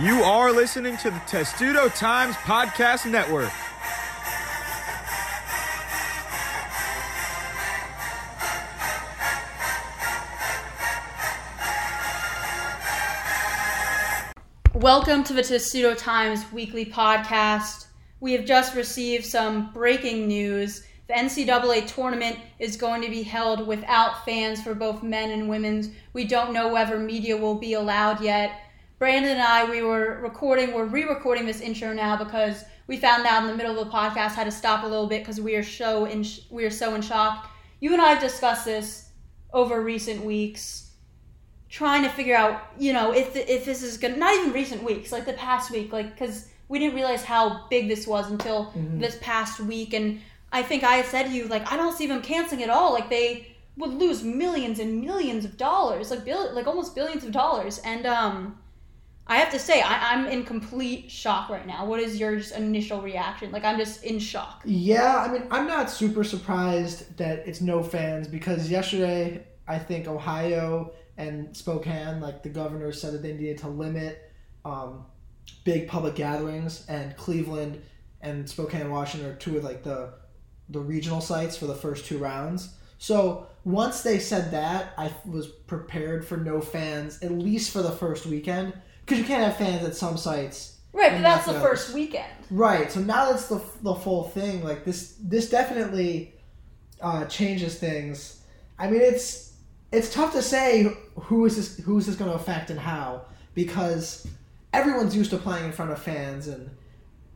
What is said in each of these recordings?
You are listening to the Testudo Times Podcast Network. Welcome to the Testudo Times weekly podcast. We have just received some breaking news. The NCAA tournament is going to be held without fans for both men and women's. We don't know whether media will be allowed yet. Brandon and I, we were recording, we're re-recording this intro now because we found out in the middle of the podcast had to stop a little bit because we are so in we are so in shock. You and I have discussed this over recent weeks trying to figure out, you know, if if this is gonna not even recent weeks, like the past week, like because we didn't realize how big this was until Mm-hmm. this past week, and I think I said to you like I don't see them canceling at all, like they would lose millions and millions of dollars, like bill, like almost billions of dollars, and um. I have to say, I, I'm in complete shock right now. What is your initial reaction? Like, I'm just in shock. Yeah, I mean, I'm not super surprised that it's no fans because yesterday I think Ohio and Spokane, like the governor said that they needed to limit um, big public gatherings, and Cleveland and Spokane, Washington are two of like the the regional sites for the first two rounds. So once they said that, I was prepared for no fans at least for the first weekend because you can't have fans at some sites. Right, but that's the first weekend. Right. So now that's the the full thing. Like this this definitely uh, changes things. I mean, it's it's tough to say who is this who is this going to affect and how because everyone's used to playing in front of fans and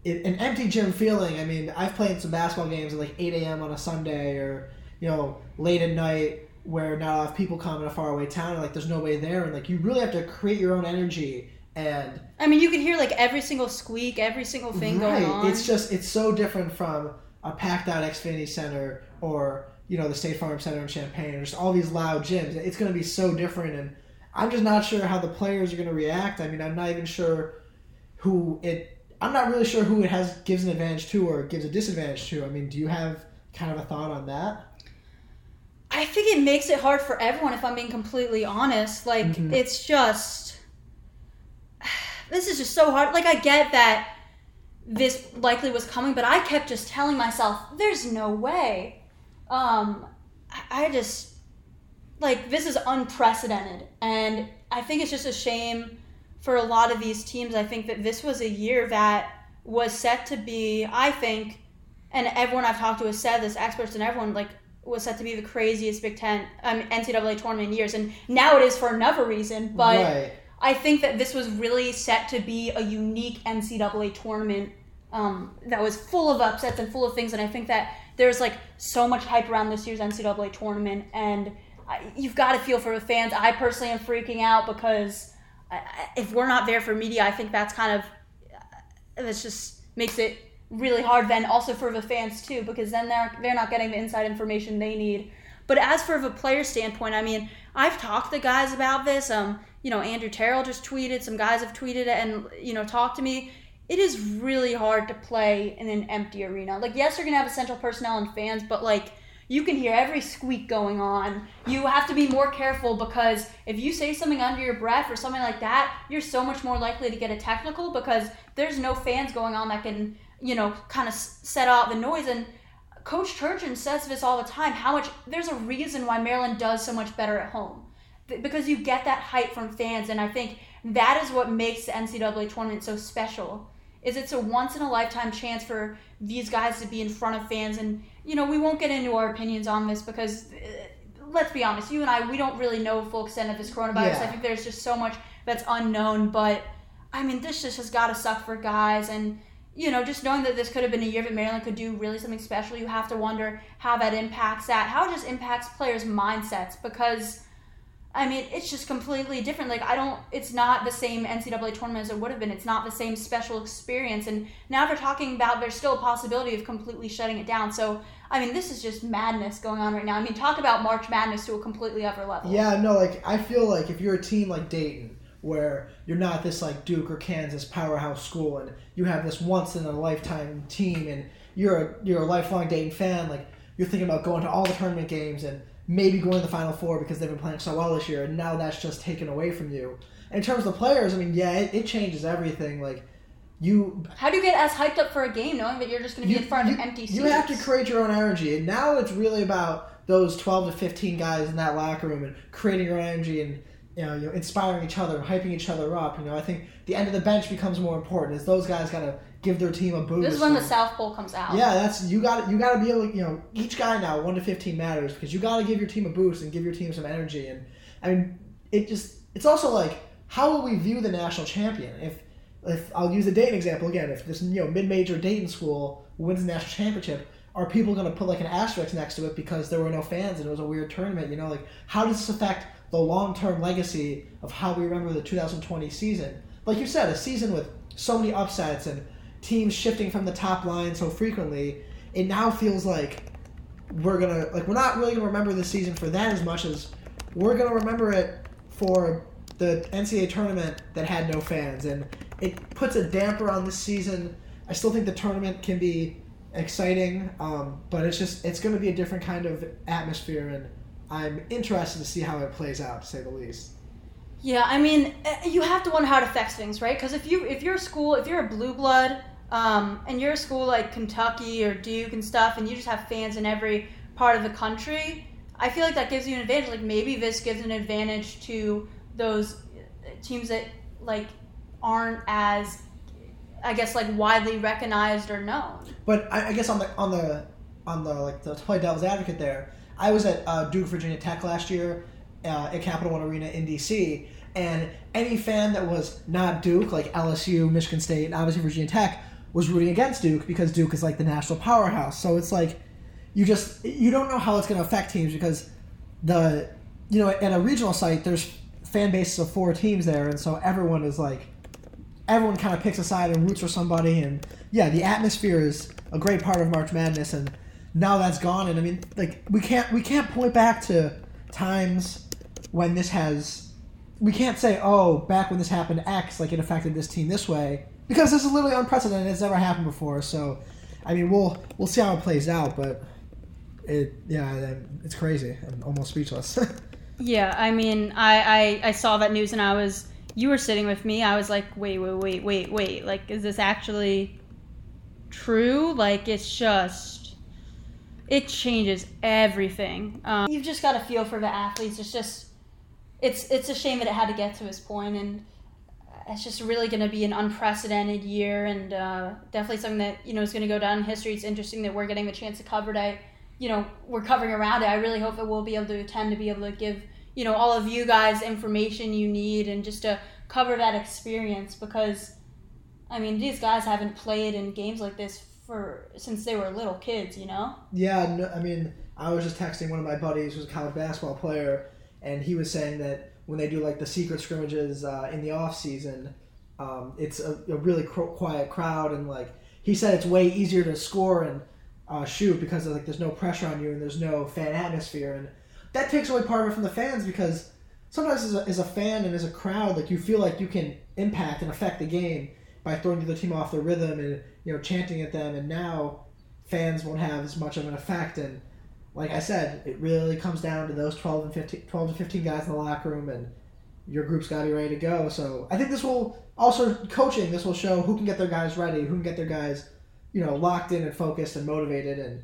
it, an empty gym feeling. I mean, I've played some basketball games at like 8 a.m. on a Sunday or you know late at night where not a lot of people come in a faraway town and like there's nobody there and like you really have to create your own energy and I mean, you can hear like every single squeak, every single thing going on. It's just it's so different from a packed out Xfinity Center or you know the State Farm Center in Champaign. or just all these loud gyms. It's going to be so different, and I'm just not sure how the players are going to react. I mean, I'm not even sure who it. I'm not really sure who it has gives an advantage to or gives a disadvantage to. I mean, do you have kind of a thought on that? I think it makes it hard for everyone if I'm being completely honest. Like Mhm. it's just this is just so hard. Like I get that this likely was coming, but I kept just telling myself there's no way. Um I- just like this is unprecedented and I think it's just a shame for a lot of these teams. I think that this was a year that was set to be, I think, and everyone I've talked to has said this, experts and everyone, like, was set to be the craziest Big Ten, um, NCAA tournament years. And now it is for another reason, but right. I think that this was really set to be a unique NCAA tournament um, that was full of upsets and full of things. And I think that there's like so much hype around this year's NCAA tournament, and you've got to feel for the fans. I personally am freaking out because if we're not there for media, I think that's kind of this just makes it really hard then also for the fans too because then they're they're not getting the inside information they need but as for the player standpoint i mean i've talked to guys about this um you know andrew terrell just tweeted some guys have tweeted and you know talked to me it is really hard to play in an empty arena like yes you're gonna have essential personnel and fans but like you can hear every squeak going on. You have to be more careful because if you say something under your breath or something like that, you're so much more likely to get a technical because there's no fans going on that can, you know, kind of set out the noise. And Coach Turgeon says this all the time how much there's a reason why Maryland does so much better at home because you get that hype from fans. And I think that is what makes the NCAA tournament so special. Is it's a once in a lifetime chance for these guys to be in front of fans and you know we won't get into our opinions on this because uh, let's be honest you and i we don't really know full extent of this coronavirus Yeah. i think there's just so much that's unknown but i mean this just has got to suck for guys and you know just knowing that this could have been a year that maryland could do really something special you have to wonder how that impacts that how it just impacts players mindsets because I mean, it's just completely different. Like, I don't, it's not the same NCAA tournament as it would have been. It's not the same special experience. And now they're talking about there's still a possibility of completely shutting it down. So, I mean, this is just madness going on right now. I mean, talk about March Madness to a completely other level. Yeah, no, like I feel like if you're a team like Dayton, where you're not this like Duke or Kansas powerhouse school, and you have this once in a lifetime team, and you're a you're a lifelong Dayton fan, like you're thinking about going to all the tournament games and maybe going to the Final Four because they've been playing so well this year, and now that's just taken away from you. in terms of the players, I mean, yeah, it, it changes everything. Like you How do you get as hyped up for a game knowing that you're just going to be in front of an empty seats? You have to create your own energy, and now it's really about those twelve to fifteen guys in that locker room and creating your own energy and you know, you know inspiring each other and hyping each other up. You know, I think the end of the bench becomes more important as those guys got to give their team a boost. This is when the South Pole comes out. yeah, that's you got you got to be able to, you know each guy now one to fifteen matters because you got to give your team a boost and give your team some energy and I mean it just it's also like how will we view the national champion if if I'll use the Dayton example again if this you know mid major Dayton school wins the national championship are people going to put like an asterisk next to it because there were no fans and it was a weird tournament you know like how does this affect the long term legacy of how we remember the 2020 season like you said a season with so many upsets and teams shifting from the top line so frequently, it now feels like we're gonna like we're not really gonna remember this season for that as much as we're gonna remember it for the NCAA tournament that had no fans, and it puts a damper on this season. I still think the tournament can be exciting, um, but it's just it's going to be a different kind of atmosphere, and I'm interested to see how it plays out, to say the least. Yeah, I mean, eh, you have to wonder how it affects things, right? Because if you if you're a school, if you're a blue blood, um, and you're a school like Kentucky or Duke and stuff, and you just have fans in every part of the country, I feel like that gives you an advantage. Like maybe this gives an advantage to those teams that like aren't as, I guess, like widely recognized or known. But I, I guess on the on the on the like the, play devil's advocate there, I was at uh, Duke Virginia Tech last year uh, at Capital One Arena in DC, and any fan that was not Duke, like LSU, Michigan State, and obviously Virginia Tech, was rooting against Duke because Duke is like the national powerhouse. So it's like you just you don't know how it's going to affect teams because the you know at a regional site there's fan bases of four teams there, and so everyone is like everyone kind of picks a side and roots for somebody. And yeah the atmosphere is a great part of march madness. And now that's gone. And i mean like we can't we can't point back to times when this has we can't say oh back when this happened x like it affected this team this way because this is literally unprecedented it's never happened before so i mean we'll we'll see how it plays out but it yeah it's crazy i'm almost speechless Yeah, I mean, I, I I saw that news and I was you were sitting with me. I was like, wait, wait, wait, wait, wait. Like, is this actually true? Like, it's just it changes everything. Um, you've just got to feel for the athletes. It's just it's it's a shame that it had to get to this point, and it's just really going to be an unprecedented year, and uh, definitely something that you know is going to go down in history. It's interesting that we're getting the chance to cover it. I, you know, we're covering around it. I really hope that we'll be able to attend to be able to give you know all of you guys information you need and just to cover that experience because I mean these guys haven't played in games like this for since they were little kids, you know. Yeah, no, I mean, I was just texting one of my buddies who's a college basketball player, and he was saying that when they do like the secret scrimmages uh, in the off season, um, it's a, a really quiet crowd, and like he said, it's way easier to score and uh, shoot because like there's no pressure on you and there's no fan atmosphere, and that takes away part of it from the fans because sometimes as a, as a fan and as a crowd, like you feel like you can impact and affect the game by throwing the other team off their rhythm and you know chanting at them, and now fans won't have as much of an effect. And like I said, it really comes down to those 12 and 15, 12 to 15 guys in the locker room, and your group's got to be ready to go. So I think this will also coaching. This will show who can get their guys ready, who can get their guys, you know, locked in and focused and motivated. And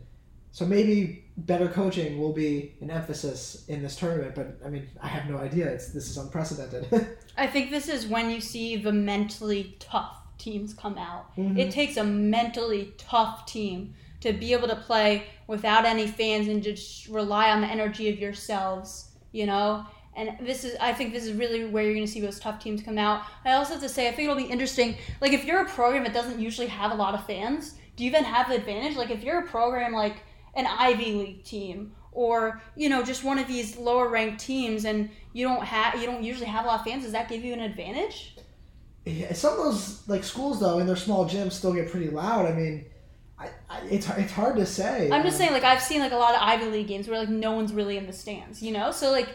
so maybe better coaching will be an emphasis in this tournament. But I mean, I have no idea. It's this is unprecedented. I think this is when you see the mentally tough teams come out. Mhm. It takes a mentally tough team to be able to play without any fans and just rely on the energy of yourselves, you know? And this is, I think this is really where you're going to see those tough teams come out. I also have to say, I think it'll be interesting. Like, if you're a program that doesn't usually have a lot of fans, do you then have the advantage? Like, if you're a program like an Ivy League team or you know just one of these lower ranked teams and you don't have you don't usually have a lot of fans does that give you an advantage Yeah, some of those like schools though in their small gyms still get pretty loud. I mean, I, I, it's it's hard to say. i'm just Um, saying like i've seen like a lot of ivy league games where like no one's really in the stands you know so like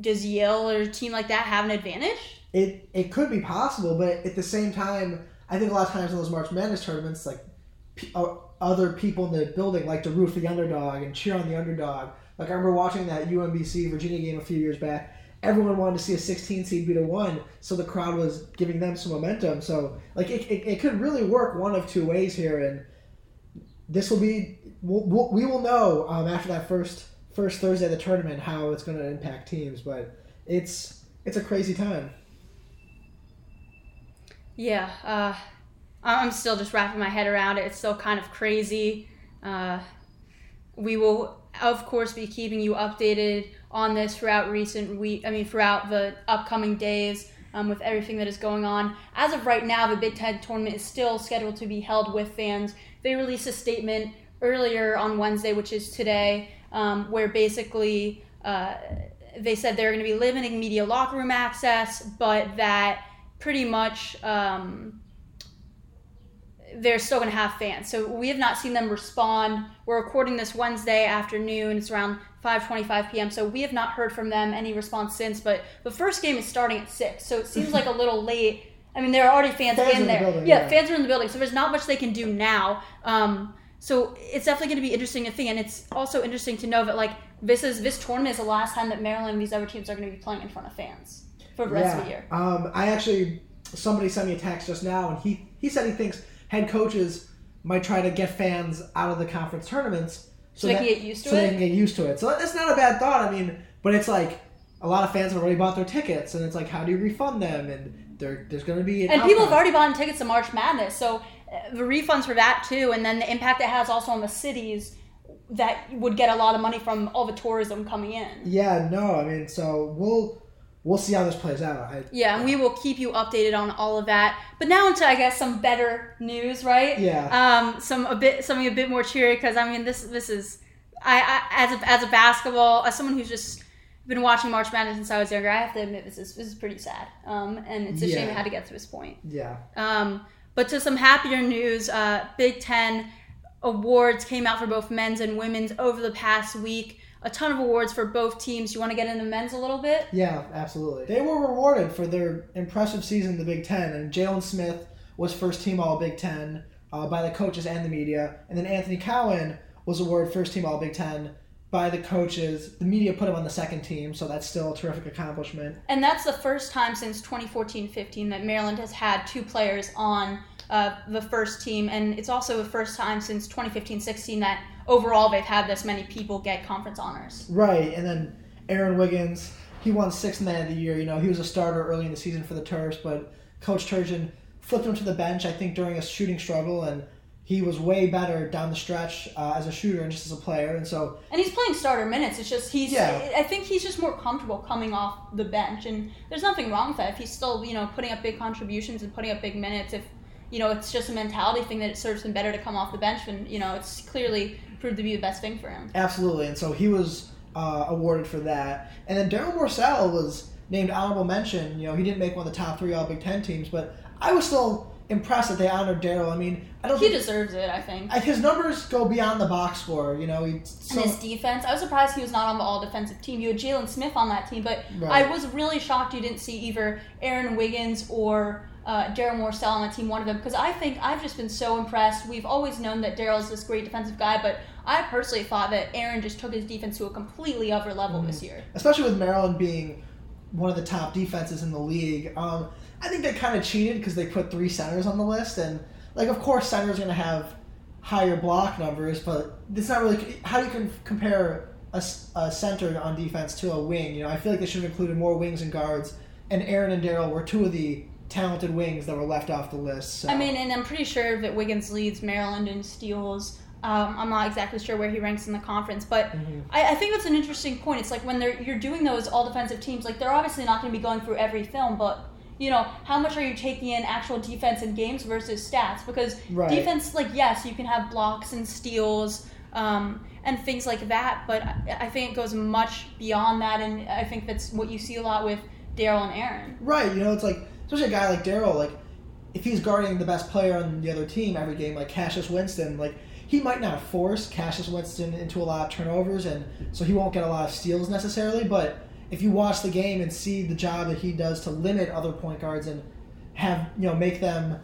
does yale or a team like that have an advantage it it could be possible, but at the same time, I think a lot of times in those March Madness tournaments, like p- uh, other people in the building like to root for the underdog and cheer on the underdog. Like I remember watching that UMBC Virginia game a few years back, everyone wanted to see a 16 seed beat a one, so the crowd was giving them some momentum. So like it, it, it could really work one of two ways here, and this will be we'll, we will know um, after that first first Thursday of the tournament how it's going to impact teams, but it's it's a crazy time. Yeah, uh, I'm still just wrapping my head around it. It's still kind of crazy. Uh, we will, of course, be keeping you updated on this throughout recent week. I mean, throughout the upcoming days um, with everything that is going on. As of right now, the Big Ten tournament is still scheduled to be held with fans. They released a statement earlier on Wednesday, which is today, um, where basically uh, they said they're going to be limiting media locker room access, but that pretty much. Um, they're still going to have fans. So we have not seen them respond. We're recording this Wednesday afternoon. It's around 5:25 p.m. So we have not heard from them any response since. But the first game is starting at six, so it seems like a little late. I mean, there are already fans, Fans in in the there. building, yeah, yeah. fans are in the building, so there's not much they can do now. Um, so it's definitely going to be interesting to think, and it's also interesting to know that like this is this tournament is the last time that Maryland and these other teams are going to be playing in front of fans for the rest of the year. Um, I actually somebody sent me a text just now, and he he said he thinks head coaches might try to get fans out of the conference tournaments So they that- can get used to it. so they can get used to it. So that's not a bad thought. I mean, but it's like a lot of fans have already bought their tickets, and it's like how do you refund them? And there, there's going to be an And people have already bought tickets to March Madness, so uh, the refunds for that too, and then the impact it has also on the cities that would get a lot of money from all the tourism coming in. Yeah, no, I mean, so we'll we'll see how this plays out. I, Yeah, and we will keep you updated on all of that. But now into I guess some better news, right? Yeah. Um, some a bit something a bit more cheery because I mean this this is I, I as a as a basketball as someone who's just been watching March Madness since I was younger, I have to admit this is this is pretty sad. Um, and it's a shame Yeah. it had to get to this point. yeah. Um, but to some happier news, uh, Big Ten awards came out for both men's and women's over the past week. A ton of awards for both teams. You want to get into men's a little bit? Yeah, absolutely. They were rewarded for their impressive season in the Big Ten, and Jalen Smith was first team All Big Ten uh, by the coaches and the media, and then Anthony Cowan was awarded first team All Big Ten by the coaches. The media put him on the second team, so that's still a terrific accomplishment. And that's the first time since 2014-15 that Maryland has had two players on uh, the first team, and it's also the first time since 2015-16 that overall they've had this many people get conference honors. Right, and then Aaron Wiggins, he won sixth man of the year. You know, he was a starter early in the season for the Terps, but Coach Turgeon flipped him to the bench, I think, during a shooting struggle, and he was way better down the stretch uh, as a shooter and just as a player. And so, And he's playing starter minutes. It's just he's. Yeah. I think he's just more comfortable coming off the bench, and there's nothing wrong with that. If he's still, you know, putting up big contributions and putting up big minutes, if you know, it's just a mentality thing that it serves him better to come off the bench, and you know, it's clearly proved to be the best thing for him. absolutely. And so he was uh, awarded for that. And then Daryl Morsell was named honorable mention. You know, he didn't make one of the top three All Big Ten teams, but I was still impressed that they honored Daryl. I mean, I don't He think deserves it, I think. I- his numbers go beyond the box score. You know, he so, and his defense. I was surprised he was not on the all defensive team. You had Jalen Smith on that team, but Right. I was really shocked you didn't see either Aaron Wiggins or uh, Daryl Morsell on the team, one of them, because I think I've just been so impressed. We've always known that Daryl's this great defensive guy, but I personally thought that Aaron just took his defense to a completely other level this year. especially with Maryland being one of the top defenses in the league. Um, I think they kind of cheated because they put three centers on the list, and like, of course, centers are going to have higher block numbers, but it's not really. How do you can compare a, a, center on defense to a wing? You know, I feel like they should have included more wings and guards. And Aaron and Daryl were two of the talented wings that were left off the list. So. I mean, and I'm pretty sure that Wiggins leads Maryland in steals. Um, I'm not exactly sure where he ranks in the conference, but I, I think that's an interesting point. It's like when they're you're doing those all defensive teams, like they're obviously not going to be going through every film, but you know how much are you taking in actual defense in games versus stats? Because Right. defense, like yes, you can have blocks and steals. Um, and things like that, but I, I think it goes much beyond that, and I think that's what you see a lot with Daryl and Aaron. Right, you know, it's like especially a guy like Daryl, like if he's guarding the best player on the other team every game, like Cassius Winston, like he might not force Cassius Winston into a lot of turnovers, and so he won't get a lot of steals necessarily. But if you watch the game and see the job that he does to limit other point guards and have you know make them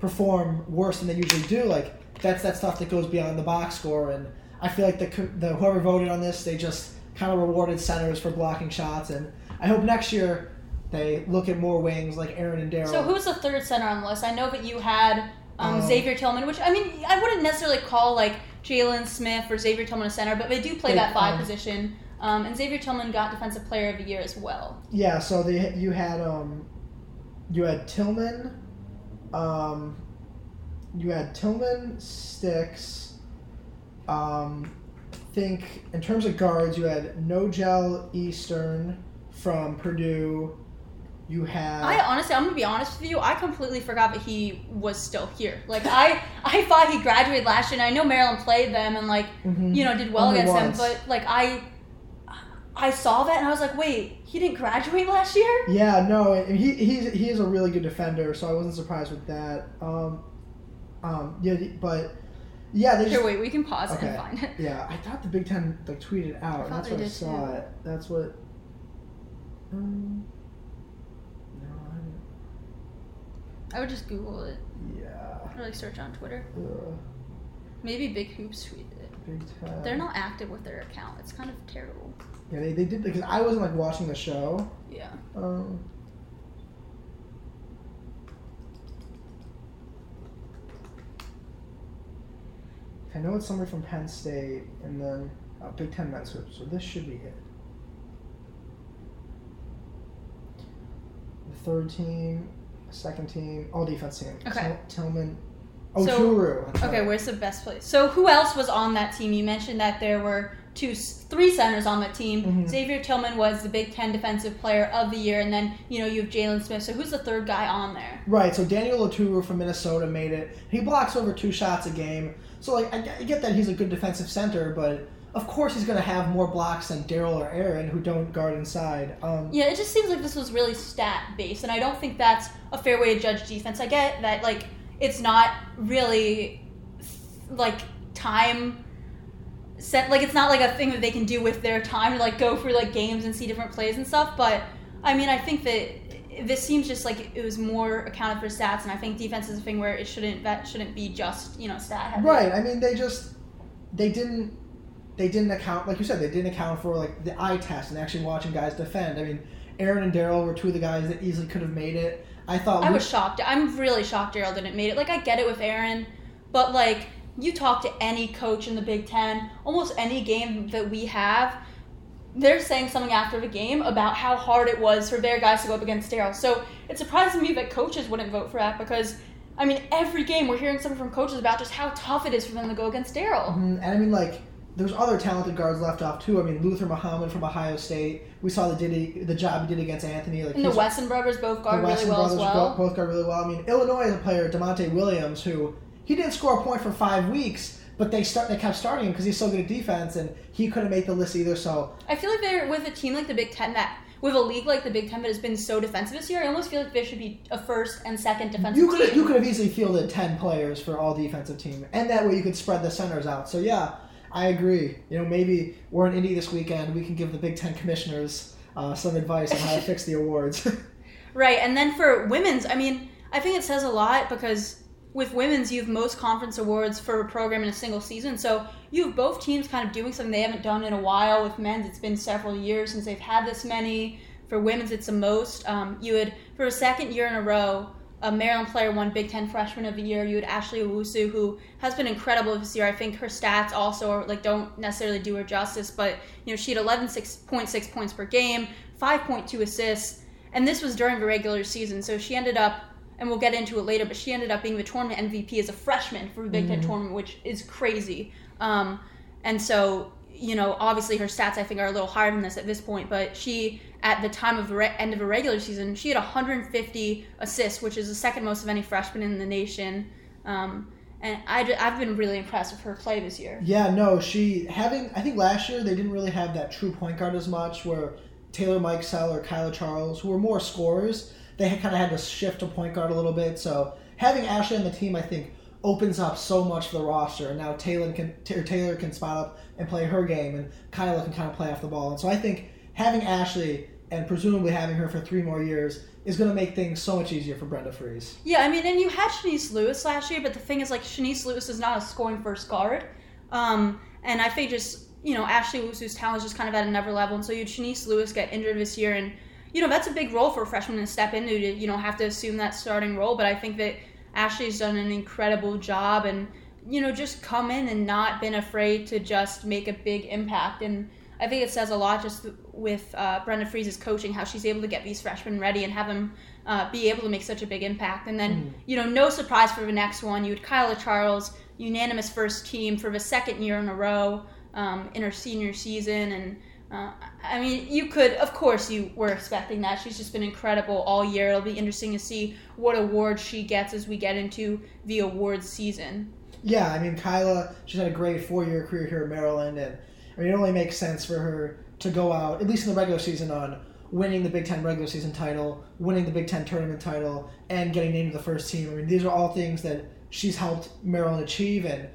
perform worse than they usually do, like that's that stuff that goes beyond the box score. And I feel like the the whoever voted on this, they just kind of rewarded centers for blocking shots, and I hope next year they look at more wings like Aaron and Daryl. So who's the third center on the list? I know that you had um, Um, Xavier Tillman, which I mean, I wouldn't necessarily call like Jalen Smith or Xavier Tillman a center, but they do play They- that five um, position. Um, and Xavier Tillman got Defensive Player of the Year as well. Yeah, so they you had um you had Tillman, um you had Tillman, Stix, um think in terms of guards you had Nojel Eastern from Purdue. You had I honestly, I'm gonna be honest with you. I completely forgot that he was still here. Like I, I thought he graduated last year, and I know Maryland played them and like Mhm. you know did well Only against once. them. But like I, I saw that and I was like, wait, he didn't graduate last year. Yeah, no, and he he's he is a really good defender, so I wasn't surprised with that. Um, um, yeah, but yeah, they Here, just wait, we can pause Okay. and find it. yeah. I thought the Big Ten like tweeted out, and that's what I saw too. it. That's what. Um, no, I I would just Google it didn't- yeah. or like search on Twitter. Uh, Maybe Big Hoops tweeted it. Big Ten. They're not active with their account. It's kind of terrible. Yeah, they, they did because I wasn't like watching the show. Yeah. Um. I know it's somebody from Penn State, and then a Big Ten men's hoops, so this should be it. The third team, second team, all defense team. Okay. Til- Tillman. Oh, So-. Okay, where's the best place? So who else was on that team? You mentioned that there were two, three centers on that team. Mhm. Xavier Tillman was the Big Ten Defensive Player of the Year, and then you know you have Jalen Smith. So who's the third guy on there? Right, so Daniel Oturu from Minnesota made it. He blocks over two shots a game. So like I, I get that he's a good defensive center, but of course he's going to have more blocks than Daryl or Aaron who don't guard inside. Um, Yeah, it just seems like this was really stat based, and I don't think that's a fair way to judge defense. I get that like it's not really like time set like it's not like a thing that they can do with their time to like go through like games and see different plays and stuff but i mean i think that this seems just like it was more accounted for stats and i think defense is a thing where it shouldn't that shouldn't be just you know stat heavy Right. I mean, they just they didn't they didn't account like you said they didn't account for like the eye test and actually watching guys defend. I mean, Aaron and Daryl were two of the guys that easily could have made it. I thought I Luke- was shocked. I'm really shocked Daryl didn't made it. Like I get it with Aaron, but like you talk to any coach in the Big Ten, almost any game that we have, they're saying something after the game about how hard it was for their guys to go up against Daryl. So it surprises me that coaches wouldn't vote for that because I mean every game we're hearing something from coaches about just how tough it is for them to go against Daryl. Mhm, And I mean, like, there's other talented guards left off too. I mean, Luther Muhammad from Ohio State. We saw the did he, the job he did against Anthony. Like And the Wesson brothers both guard really well brothers well. both guard really well. I mean, Illinois has a player, Da'Monte Williams, who he didn't score a point for five weeks, but they start they kept starting him because he's so good at defense, and he couldn't make the list either. So I feel like they're with a team like the Big Ten that with a league like the Big Ten that has been so defensive this year. I almost feel like there should be a first and second defensive you could team. you could have easily fielded ten players for all defensive team, and that way you could spread the centers out. So yeah, I agree. You know, maybe we're in Indy this weekend. We can give the Big Ten commissioners uh, some advice on how to fix the awards. Right, and then for women's, I mean, I think it says a lot because with women's, you have most conference awards for a program in a single season. So you have both teams kind of doing something they haven't done in a while. With men's, it's been several years since they've had this many. For women's, it's the most. Um, you had, for a second year in a row, a Maryland player won Big Ten Freshman of the Year. You had Ashley Owusu, who has been incredible this year. I think her stats also are, like don't necessarily do her justice, but you know she had 11.6 points per game, 5.2 assists, and this was during the regular season. So she ended up, and we'll get into it later, but she ended up being the tournament MVP as a freshman for the Big Ten tournament, which is crazy. Um, and so you know, obviously her stats I think are a little higher than this at this point, but she at the time of the re- end of the regular season, she had 150 assists, which is the second most of any freshman in the nation. Um, and I, have been really impressed with her play this year. Yeah, no, she having. I think last year they didn't really have that true point guard as much. Where Taylor Mikesell or Kyla Charles, who were more scorers, they kind of had to shift to point guard a little bit. So having Ashley on the team, I think, opens up so much for the roster. And now Taylor can or Taylor can spot up and play her game, and Kyla can kind of play off the ball. And so I think having Ashley and presumably having her for three more years is going to make things so much easier for Brenda Freeze. Yeah, I mean, and you had Shanice Lewis last year, but the thing is, like, Shanice Lewis is not a scoring first guard. Um, and I think just, you know, Ashley Owusu's talent is just kind of at another level. And so you had Shanice Lewis get injured this year. And you know, that's a big role for a freshman to step into to, you know, have to assume that starting role. But I think that Ashley's done an incredible job and, you know, just come in and not been afraid to just make a big impact. And I think it says a lot just with uh, Brenda Frese's coaching, how she's able to get these freshmen ready and have them uh, be able to make such a big impact. And then, mm. you know, no surprise for the next one, you had Kyla Charles, unanimous first team for the second year in a row um, in her senior season. And uh, I mean, you could, of course, you were expecting that. She's just been incredible all year. It'll be interesting to see what awards she gets as we get into the awards season. Yeah, I mean, Kyla, she's had a great four year career here in Maryland. And I mean, it only makes sense for her to go out, at least in the regular season, on winning the Big Ten regular season title, winning the Big Ten tournament title, and getting named to the first team. I mean, these are all things that she's helped Maryland achieve. And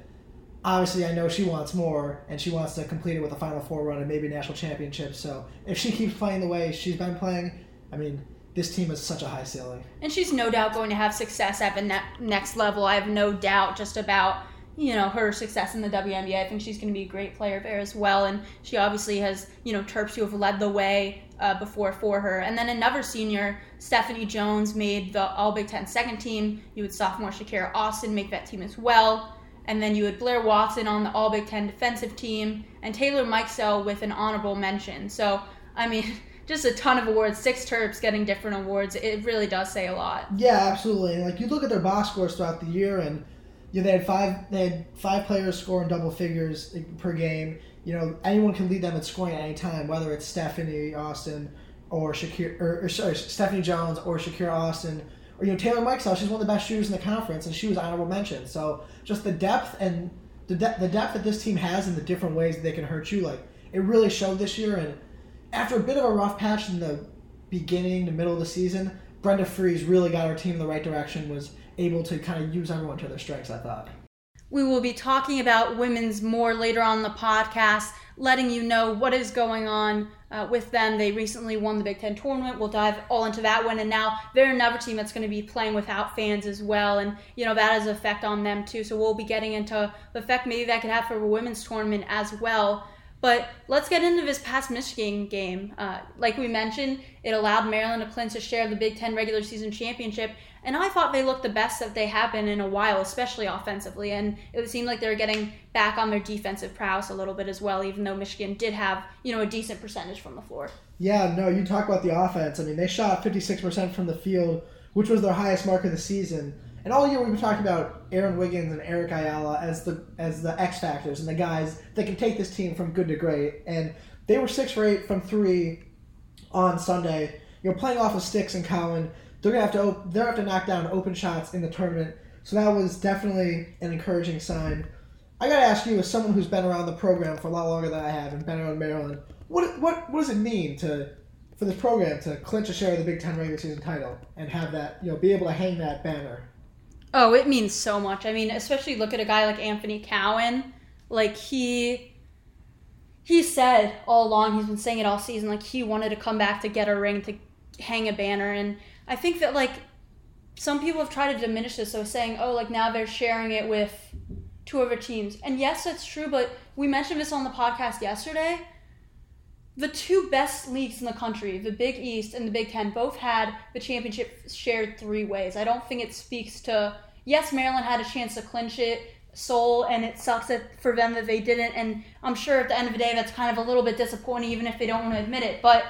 obviously I know she wants more and she wants to complete it with a Final Four run and maybe national championship. So if she keeps playing the way she's been playing, I mean, this team is such a high ceiling. And she's no doubt going to have success at the ne- next level. I have no doubt just about you know her success in the WNBA. I think she's going to be a great player there as well. And she obviously has you know Terps who have led the way uh, before for her. And then another senior, Stephanie Jones, made the All Big Ten second team. You would sophomore Shakira Austin make that team as well and then you had Blair Watson on the All Big Ten defensive team, and Taylor Mikesell with an honorable mention. So, I mean, just a ton of awards. Six Terps getting different awards. It really does say a lot. Yeah, absolutely. like you look at their box scores throughout the year, and you know, they had five. They had five players scoring double figures per game. You know, anyone can lead them in scoring at any time, whether it's Stephanie Austin or Shakir, or, or sorry, Stephanie Jones or Shakira Austin or you know Taylor Mikesell, she's one of the best shooters in the conference, and she was honorable mention. So just the depth and the, de- the depth that this team has and the different ways they can hurt you, like it really showed this year. And after a bit of a rough patch in the beginning, the middle of the season, Brenda Frese really got our team in the right direction. Was able to kind of use everyone to their strengths. I thought. We will be talking about women's more later on the podcast, letting you know what is going on uh, with them. They recently won the Big Ten tournament. We'll dive all into that one. And now they're another team that's going to be playing without fans as well. And, you know, that has an effect on them too. So we'll be getting into the effect maybe that could have for a women's tournament as well. But let's get into this past Michigan game. Uh, like we mentioned, it allowed Maryland to clinch a share of the Big Ten regular season championship. And I thought they looked the best that they have been in a while, especially offensively. And it seemed like they were getting back on their defensive prowess a little bit as well, even though Michigan did have, you know, a decent percentage from the floor. Yeah, no, you talk about the offense. I mean, they shot 56% from the field, which was their highest mark of the season. And all year we've been talking about Aaron Wiggins and Eric Ayala as the as the X factors and the guys that can take this team from good to great. And they were six for eight from three on Sunday. You know, playing off of Stix and Cowan they're gonna have to op- they're gonna have to knock down open shots in the tournament. So that was definitely an encouraging sign. I gotta ask you, as someone who's been around the program for a lot longer than I have and been around Maryland, what what what does it mean to for this program to clinch a share of the Big Ten regular season title and have that you know be able to hang that banner? Oh, it means so much. I mean, especially look at a guy like Anthony Cowan. Like he he said all along, he's been saying it all season, like he wanted to come back to get a ring to hang a banner and I think that like some people have tried to diminish this, so saying, oh, like now they're sharing it with two other teams. And yes, that's true, but we mentioned this on the podcast yesterday. The two best leagues in the country, the Big East and the Big Ten, both had the championship shared three ways. I don't think it speaks to yes, Maryland had a chance to clinch it, Soul, and it sucks that for them that they didn't. And I'm sure at the end of the day, that's kind of a little bit disappointing, even if they don't want to admit it. But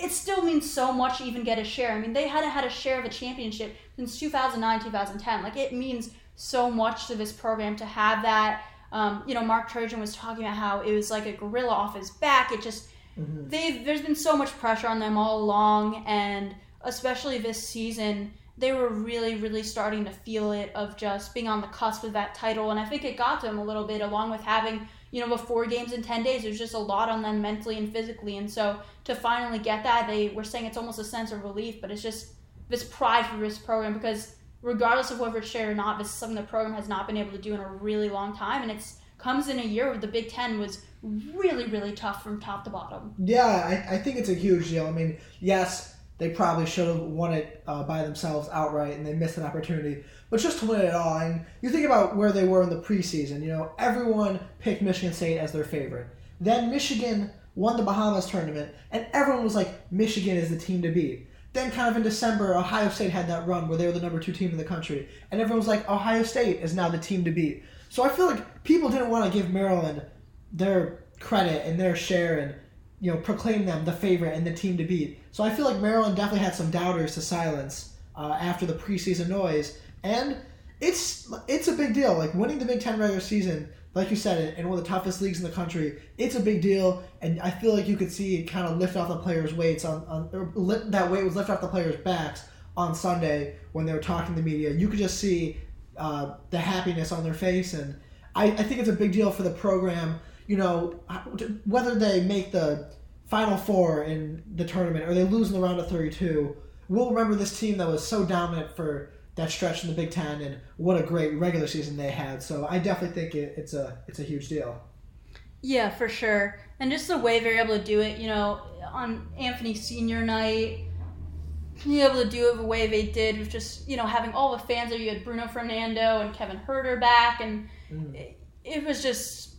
it still means so much to even get a share. I mean, they hadn't had a share of a championship since 2009, 2010. Like, it means so much to this program to have that. Um, you know, Mark Turgeon was talking about how it was like a gorilla off his back. It just, mm-hmm. they've, there's been so much pressure on them all along, and especially this season, they were really, really starting to feel it of just being on the cusp of that title. And I think it got to them a little bit, along with having you know, four games in 10 days, there's just a lot on them mentally and physically. And so to finally get that, they were saying it's almost a sense of relief, but it's just this pride for this program because regardless of whether it's shared or not, this is something the program has not been able to do in a really long time. And it's comes in a year where the Big Ten was really, really tough from top to bottom. Yeah, I, I think it's a huge deal. I mean, yes, they probably should have won it uh, by themselves outright and they missed an opportunity but just to win it all. And you think about where they were in the preseason. You know, everyone picked Michigan State as their favorite. Then Michigan won the Bahamas tournament, and everyone was like, Michigan is the team to beat. Then, kind of in December, Ohio State had that run where they were the number two team in the country, and everyone was like, Ohio State is now the team to beat. So I feel like people didn't want to give Maryland their credit and their share and you know proclaim them the favorite and the team to beat. So I feel like Maryland definitely had some doubters to silence uh, after the preseason noise, and it's it's a big deal. Like winning the Big Ten regular season, like you said, in one of the toughest leagues in the country, it's a big deal, and I feel like you could see it kind of lift off the players' weights on, on that weight was lift off the players' backs on Sunday when they were talking to the media. You could just see uh, the happiness on their face, and I, I think it's a big deal for the program. You know, whether they make the Final Four in the tournament or they lose in the round of 32, we'll remember this team that was so dominant for that stretch in the Big Ten and what a great regular season they had. So I definitely think it, it's a it's a huge deal. Yeah, for sure. And just the way they're able to do it, you know, on Anthony Senior Night, being able to do it the way they did with just you know having all the fans there. You had Bruno Fernando and Kevin Huerter back, and mm. it, it was just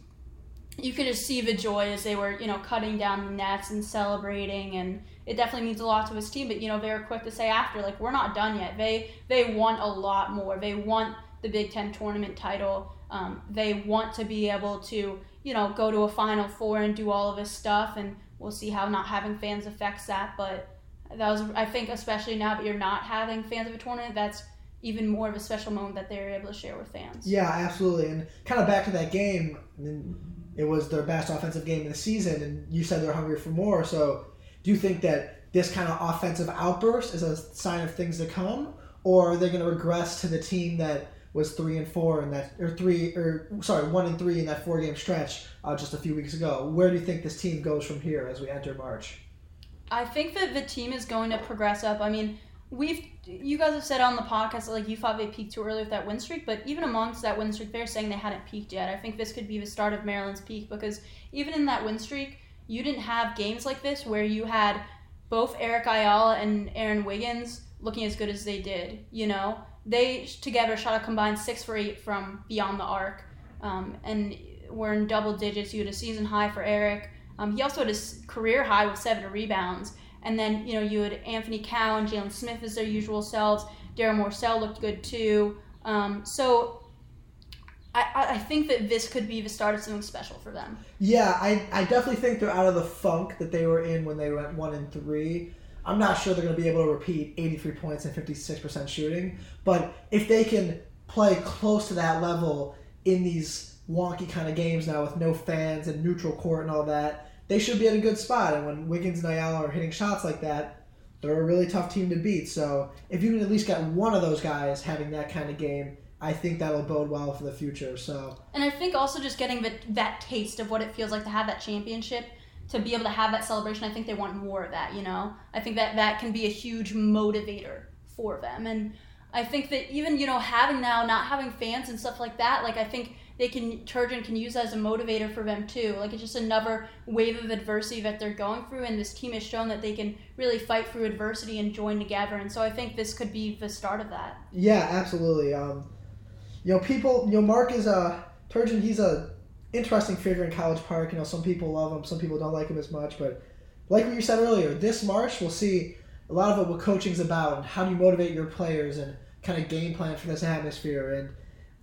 you could just see the joy as they were, you know, cutting down the nets and celebrating, and it definitely means a lot to his team. But you know, they were quick to say after, like, we're not done yet. They they want a lot more. They want the Big Ten tournament title. Um, they want to be able to, you know, go to a Final Four and do all of this stuff. And we'll see how not having fans affects that. But that was, I think, especially now that you're not having fans of a tournament, that's even more of a special moment that they're able to share with fans. Yeah, absolutely. And kind of back to that game. I mean, it was their best offensive game of the season, and you said they're hungry for more. So, do you think that this kind of offensive outburst is a sign of things to come, or are they going to regress to the team that was three and four in that, or three, or sorry, one and three in that four game stretch uh, just a few weeks ago? Where do you think this team goes from here as we enter March? I think that the team is going to progress up. I mean, we've you guys have said on the podcast that like you thought they peaked too early with that win streak, but even amongst that win streak, they're saying they hadn't peaked yet. I think this could be the start of Maryland's peak because even in that win streak, you didn't have games like this where you had both Eric Ayala and Aaron Wiggins looking as good as they did. You know, they together shot a combined six for eight from beyond the arc, um, and were in double digits. You had a season high for Eric. Um, he also had a career high with seven rebounds. And then, you know, you had Anthony Cowan Jalen Smith as their usual selves. Darren Morsell looked good too. Um, so I, I think that this could be the start of something special for them. Yeah, I, I definitely think they're out of the funk that they were in when they went one and three. I'm not sure they're going to be able to repeat 83 points and 56% shooting, but if they can play close to that level in these wonky kind of games now with no fans and neutral court and all that, they should be at a good spot. And when Wiggins and Ayala are hitting shots like that, they're a really tough team to beat. So if you can at least get one of those guys having that kind of game, I think that'll bode well for the future. So and I think also just getting the, that taste of what it feels like to have that championship, to be able to have that celebration. I think they want more of that. You know, I think that that can be a huge motivator for them. And I think that even you know having now not having fans and stuff like that, like I think they can Turgeon can use as a motivator for them too. Like it's just another wave of adversity that they're going through, and this team has shown that they can really fight through adversity and join together. And so I think this could be the start of that. Yeah, absolutely. Um, you know, people, you know, Mark is a Turgeon. He's a interesting figure in College Park. You know, some people love him, some people don't like him as much. But like what you said earlier, this March we'll see a lot of what coaching's about and how do you motivate your players and kind of game plan for this atmosphere and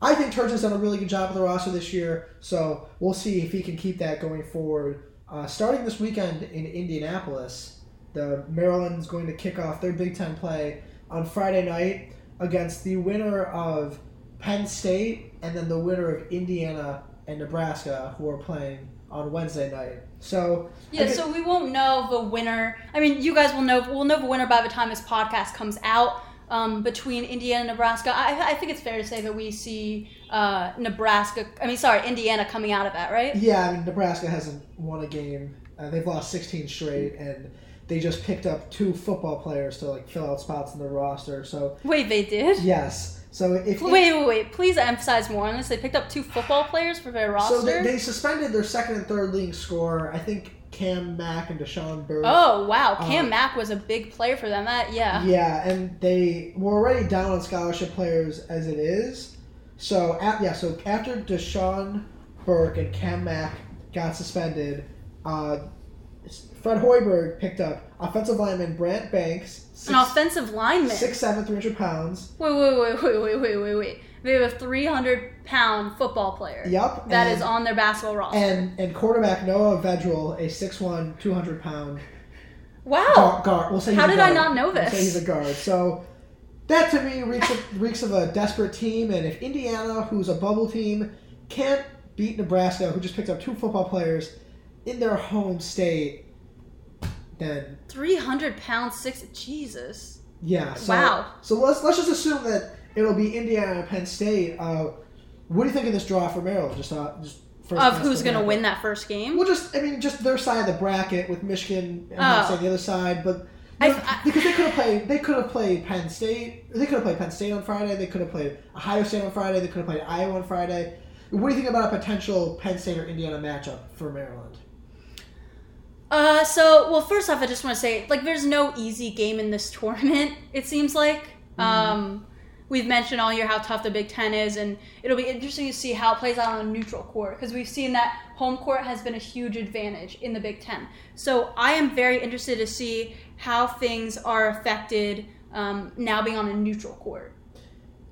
I think Turgeon's done a really good job with the roster this year, so we'll see if he can keep that going forward. Uh, starting this weekend in Indianapolis, the Maryland's going to kick off their Big Ten play on Friday night against the winner of Penn State and then the winner of Indiana and Nebraska, who are playing on Wednesday night. So yeah, guess, so we won't know the winner. I mean, you guys will know. We'll know the winner by the time this podcast comes out um, between Indiana and Nebraska. I, I, think it's fair to say that we see uh, Nebraska. I mean, sorry, Indiana coming out of that, right? Yeah, I mean, Nebraska hasn't won a game. Uh, they've lost 16 straight, and they just picked up two football players to like fill out spots in their roster. So wait, they did? Yes. So if wait, wait, wait, please emphasize more on this. They picked up two football players for their roster. So they, they suspended their second and third leading scorer. I think Cam Mack and Dachon Burke. Oh wow, Cam um, Mack was a big player for them. That yeah. Yeah, and they were already down on scholarship players as it is. So at, yeah, so after Dachon Burke and Cam Mack got suspended, uh, Fred Hoiberg picked up offensive lineman Brant Banks, An offensive lineman. six seven, three hundred pounds. Wait, wait, wait, wait, wait, wait, wait, wait. They have a 300 pound football player. Yup, That and- is on their basketball roster. And and quarterback Noah Vedral, a 6'1", 200 pound wow. guard. guard. We'll say How did I not know We'll this? say he's a guard. So that to me reeks of, reeks of a desperate team. And if Indiana, who's a bubble team, can't beat Nebraska, who just picked up two football players in their home state, then 300 pounds, six. Jesus. yeah. So, Wow. So let's let's just assume that it'll be Indiana and Penn State. Uh, what do you think of this draw for Maryland? Just uh, just first Of who's going to win that first game? Well, just I mean, just their side of the bracket with Michigan and Oh. On the other side, but I- you know, I- because they could have played, they could have played Penn State. They could have played Penn State on Friday. They could have played Ohio State on Friday. They could have played Iowa on Friday. What do you think about a potential Penn State or Indiana matchup for Maryland? Uh, so well, first off, I just want to say like there's no easy game in this tournament. It seems like um, we've mentioned all year how tough the Big Ten is, and it'll be interesting to see how it plays out on a neutral court because we've seen that home court has been a huge advantage in the Big Ten. So I am very interested to see how things are affected um, now being on a neutral court.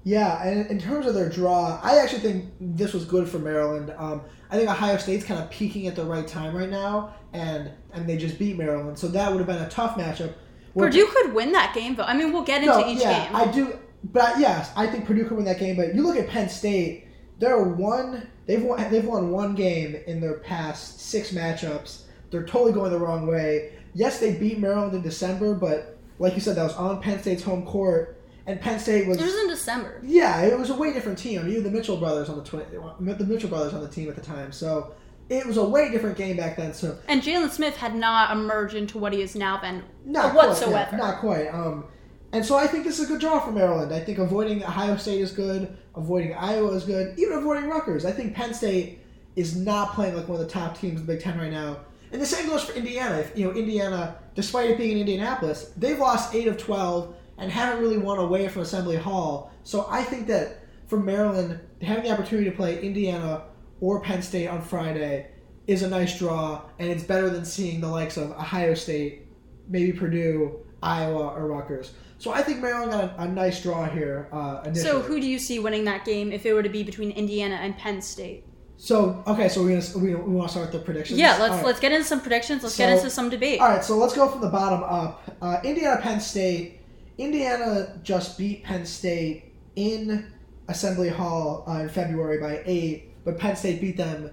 Yeah, and in terms of their draw, I actually think this was good for Maryland. Um, I think Ohio State's kind of peaking at the right time right now, and and they just beat Maryland, so that would have been a tough matchup. Where- Purdue could win that game, though. I mean, we'll get into each yeah, game. I do, but yes, I think Purdue could win that game. But you look at Penn State; they're one. They've won. They've won one game in their past six matchups. They're totally going the wrong way. Yes, they beat Maryland in December, but like you said, that was on Penn State's home court, and Penn State was. it was in December. Yeah, it was a way different team. I mean, you had the Mitchell brothers on the twin, the Mitchell brothers on the team at the time, so it was a way different game back then. So And Jalen Smith had not emerged into what he is now then Not whatsoever. Quite, yeah, not quite. Um, and so I think this is a good draw for Maryland. I think avoiding Ohio State is good. Avoiding Iowa is good. Even avoiding Rutgers. I think Penn State is not playing like one of the top teams in the Big Ten right now. And the same goes for Indiana. If, you know, Indiana, despite it being in Indianapolis, they've lost eight of twelve and haven't really won away from Assembly Hall. So I think that for Maryland, having the opportunity to play Indiana or Penn State on Friday is a nice draw, and it's better than seeing the likes of Ohio State, maybe Purdue, Iowa, or Rutgers. So I think Maryland got a, a nice draw here uh, initially. So who do you see winning that game if it were to be between Indiana and Penn State? So okay, so we're gonna we, we want to start with the predictions. Yeah, let's right. let's get into some predictions. Let's get into some debate. All right, so let's go from the bottom up. Uh, Indiana, Penn State. Indiana just beat Penn State in Assembly Hall uh, in February by eight, but Penn State beat them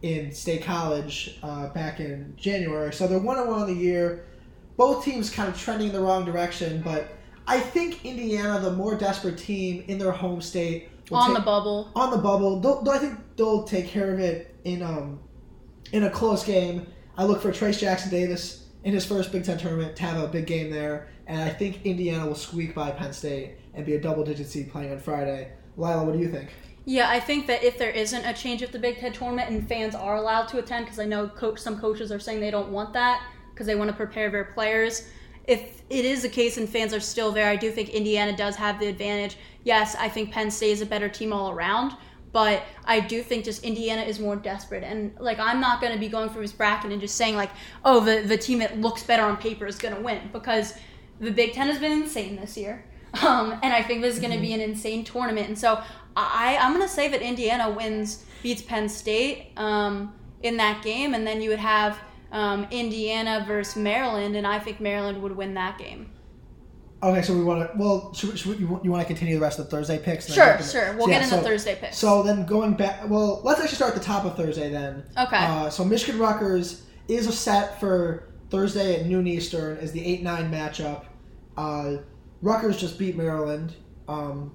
in State College uh, back in January. So they're one and one on the year. Both teams kind of trending in the wrong direction, but I think Indiana, the more desperate team in their home state, On take- the bubble. on the bubble. They'll, they'll- I think they'll take care of it in um in a close game. I look for Trayce Jackson Davis in his first Big Ten tournament to have a big game there, and I think Indiana will squeak by Penn State and be a double digit seed playing on Friday. Lila, what do you think? Yeah, I think that if there isn't a change at the Big Ten tournament and fans are allowed to attend, because I know coach, some coaches are saying they don't want that because they want to prepare their players. If it is the case and fans are still there, I do think Indiana does have the advantage. Yes, I think Penn State is a better team all around, but I do think just Indiana is more desperate. And like, I'm not going to be going through this bracket and just saying like, oh, the the team that looks better on paper is going to win because the Big Ten has been insane this year. Um, and I think this is going to be an insane tournament. And so I, I'm going to say that Indiana wins, beats Penn State um, in that game, and then you would have um, Indiana versus Maryland, and I think Maryland would win that game. Okay, so we want to. Well, should, should we, you, want- you want to continue the rest of the Thursday picks? Sure, sure. We'll So, get yeah, into so- Thursday picks. So then going back, well, let's actually start at the top of Thursday then. Okay. Uh, so Michigan Rutgers is a set for Thursday at noon Eastern is the eight nine matchup. Uh, Rutgers just beat Maryland um,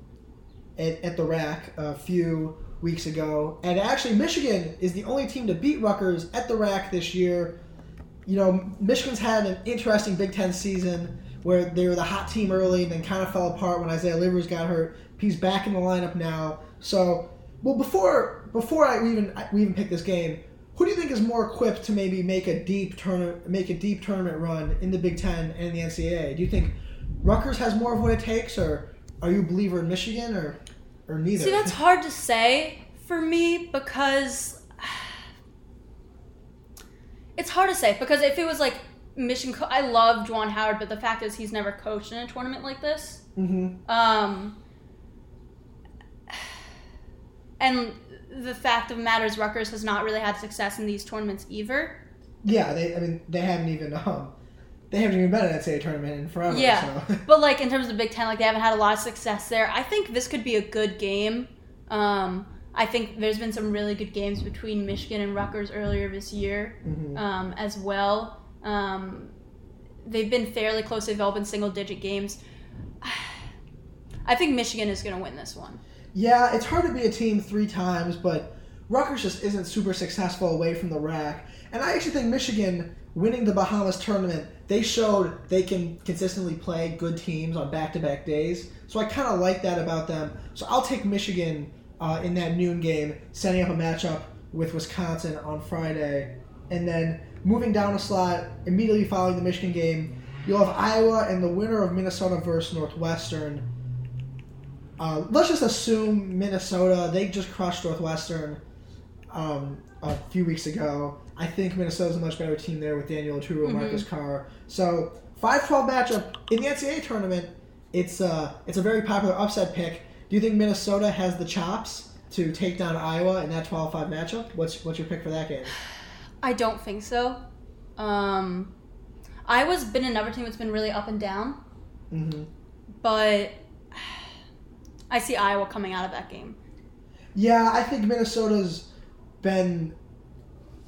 at, at the rack a few weeks ago, and actually Michigan is the only team to beat Rutgers at the rack this year. You know, Michigan's had an interesting Big Ten season where they were the hot team early and then kind of fell apart when Isaiah Livers got hurt. He's back in the lineup now. So, well, before before I even we even pick this game, who do you think is more equipped to maybe make a deep tournament make a deep tournament run in the Big Ten and the NCAA? Do you think Rutgers has more of what it takes, or are you a believer in Michigan, or or neither? See, that's hard to say for me because It's hard to say because if it was like mission, co- I love Juwan Howard, but the fact is he's never coached in a tournament like this. Mm-hmm. Um, and the fact of matters, matter Rutgers has not really had success in these tournaments either. Yeah, they. I mean, they haven't even. Um, they haven't even been in that NCAA tournament in forever. Yeah. So. But like in terms of the Big Ten, like they haven't had a lot of success there. I think this could be a good game. Um, I think there's been some really good games between Michigan and Rutgers earlier this year Mhm. um, as well. Um, they've been fairly close. They've all been single digit games. I think Michigan is going to win this one. Yeah, it's hard to be a team three times, but Rutgers just isn't super successful away from the rack. And I actually think Michigan winning the Bahamas tournament, they showed they can consistently play good teams on back-to-back days. So I kind of like that about them. So I'll take Michigan uh, in that noon game, setting up a matchup with Wisconsin on Friday, and then moving down a slot immediately following the Michigan game, you'll have Iowa and the winner of Minnesota versus Northwestern. Uh, let's just assume Minnesota. They just crushed Northwestern um, a few weeks ago. I think Minnesota's a much better team there with Daniel Oturu, Mhm. Marcus Carr. So 5-12 matchup in the NCAA tournament. It's uh, it's a very popular upset pick. Do you think Minnesota has the chops to take down Iowa in that 12-5 matchup? What's what's your pick for that game? I don't think so. Um, Iowa's been another team that's been really up and down, hmm but I see Iowa coming out of that game. Yeah, I think Minnesota's been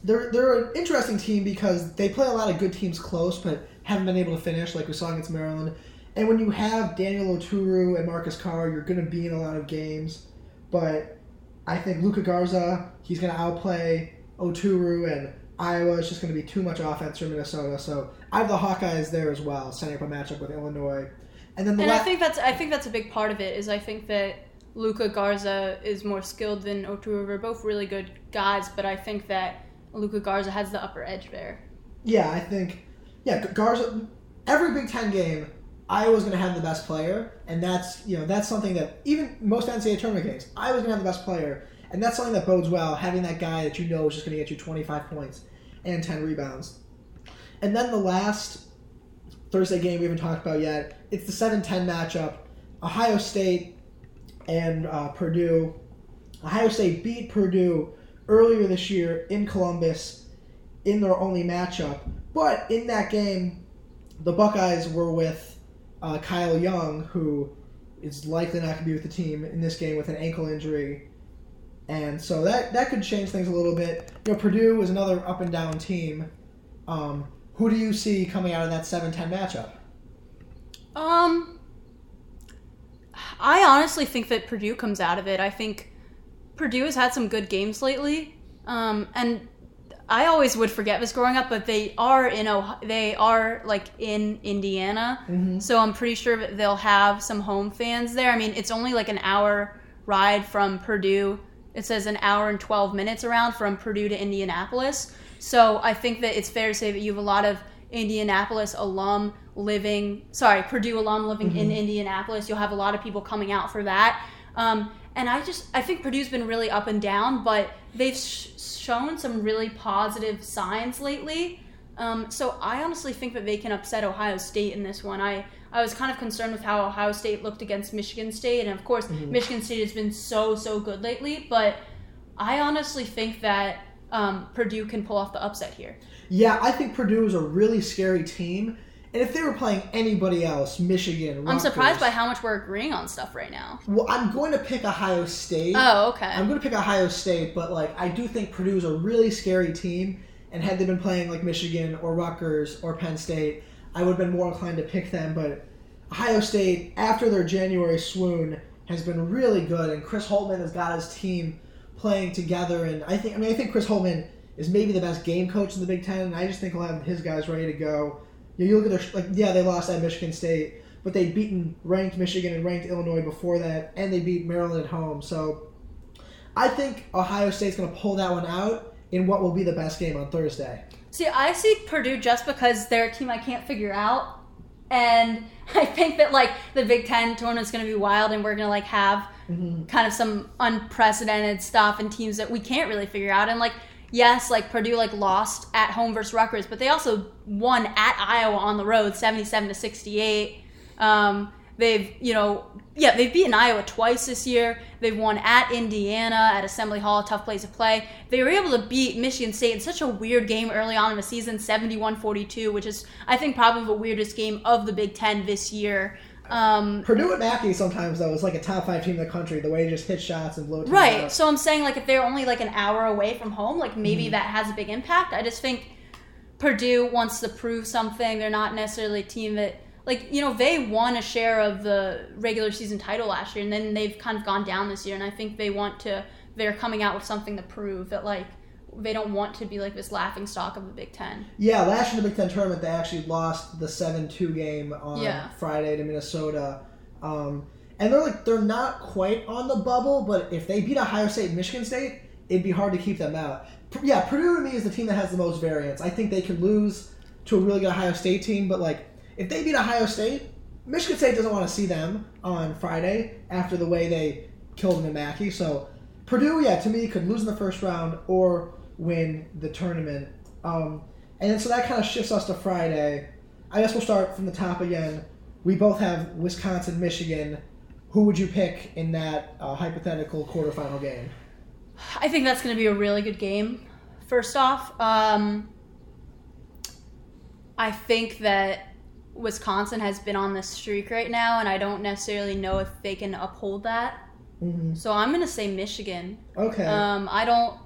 they're they're an interesting team because they play a lot of good teams close, but haven't been able to finish like we saw against Maryland. And when you have Daniel Oturu and Marcus Carr, you're going to be in a lot of games. But I think Luka Garza, he's going to outplay Oturu, and Iowa is just going to be too much offense for Minnesota. So I have the Hawkeyes there as well, setting up a matchup with Illinois. And then the And la- I think that's I think that's a big part of it. Is I think that Luka Garza is more skilled than Oturu. They're both really good guys, but I think that Luka Garza has the upper edge there. Yeah, I think yeah, Garza. Every Big Ten game, Iowa's going to have the best player, and that's you know that's something that even most NCAA tournament games, Iowa's going to have the best player, and that's something that bodes well. Having that guy that you know is just going to get you 25 points and 10 rebounds, and then the last Thursday game we haven't talked about yet. It's the 7-10 matchup, Ohio State and uh, Purdue. Ohio State beat Purdue earlier this year in Columbus in their only matchup. But in that game, the Buckeyes were with uh, Kyle Young, who is likely not going to be with the team in this game with an ankle injury. And so that, that could change things a little bit. You know, Purdue is another up and down team. Um, who do you see coming out of that 7 10 matchup? Um, I honestly think that Purdue comes out of it. I think Purdue has had some good games lately, um, and I always would forget this growing up, but they are in Ohio, they are like in Indiana, Mhm. so I'm pretty sure that they'll have some home fans there. I mean, it's only like an hour ride from Purdue. It says an hour and 12 minutes around from Purdue to Indianapolis. So I think that it's fair to say that you have a lot of Indianapolis alum living, sorry, Purdue alum living in Indianapolis. You'll have a lot of people coming out for that. Um, and I just, I think Purdue's been really up and down, but they've sh- shown some really positive signs lately. Um, so I honestly think that they can upset Ohio State in this one. I, I was kind of concerned with how Ohio State looked against Michigan State, and of course, Michigan State has been so so good lately. But I honestly think that um, Purdue can pull off the upset here. Yeah, I think Purdue is a really scary team. And if they were playing anybody else, Michigan, I'm surprised by how much we're agreeing on stuff right now. Well, I'm going to pick Ohio State. Oh, okay. I'm going to pick Ohio State, but like I do think Purdue is a really scary team, and had they been playing like Michigan or Rutgers or Penn State, I would have been more inclined to pick them. But Ohio State, after their January swoon, has been really good, and Chris Holtmann has got his team playing together. And I think, I mean, I think Chris Holtmann is maybe the best game coach in the Big Ten, and I just think he'll have his guys ready to go. You, know, you look at their like, yeah, they lost at Michigan State, but they'd beaten ranked Michigan and ranked Illinois before that, and they beat Maryland at home. So I think Ohio State's going to pull that one out in what will be the best game on Thursday. See, I see Purdue just because they're a team I can't figure out, and I think that like the Big Ten tournament's going to be wild, and we're going to like have mm-hmm. kind of some unprecedented stuff and teams that we can't really figure out. And like yes, like Purdue like lost at home versus Rutgers, but they also won at Iowa on the road, seventy-seven to sixty-eight. Um, they've you know yeah they've beaten Iowa twice this year. They've won at Indiana at Assembly Hall, tough place to play. They were able to beat Michigan State in such a weird game early on in the season, 71-42, which is I think probably the weirdest game of the Big Ten this year. Um, Purdue at Mackey sometimes though is like a top five team in the country. The way they just hit shots and blow Right. out. So I'm saying like if they're only like an hour away from home, like maybe Mm-hmm. that has a big impact. I just think Purdue wants to prove something. They're not necessarily a team that like you know they won a share of the regular season title last year, and then they've kind of gone down this year. And I think they want to. They're coming out with something to prove that like they don't want to be like this laughing stock of the Big Ten. Yeah, last year in the Big Ten tournament, they actually lost the seven-two game on Yeah. Friday to Minnesota, um, and they're like they're not quite on the bubble, but if they beat Ohio State Michigan State, it'd be hard to keep them out. P- Yeah, Purdue to me is the team that has the most variance. I think they could lose to a really good Ohio State team, but like if they beat Ohio State, Michigan State doesn't want to see them on Friday after the way they killed them in Mackey. So Purdue, yeah, to me could lose in the first round or win the tournament. Um, and then so that kind of shifts us to Friday. I guess we'll start from the top again. We both have Wisconsin, Michigan. Who would you pick in that uh, hypothetical quarterfinal game? I think that's going to be a really good game. First off, um, I think that Wisconsin has been on this streak right now, and I don't necessarily know if they can uphold that. hmm So I'm going to say Michigan. Okay. Um, I don't.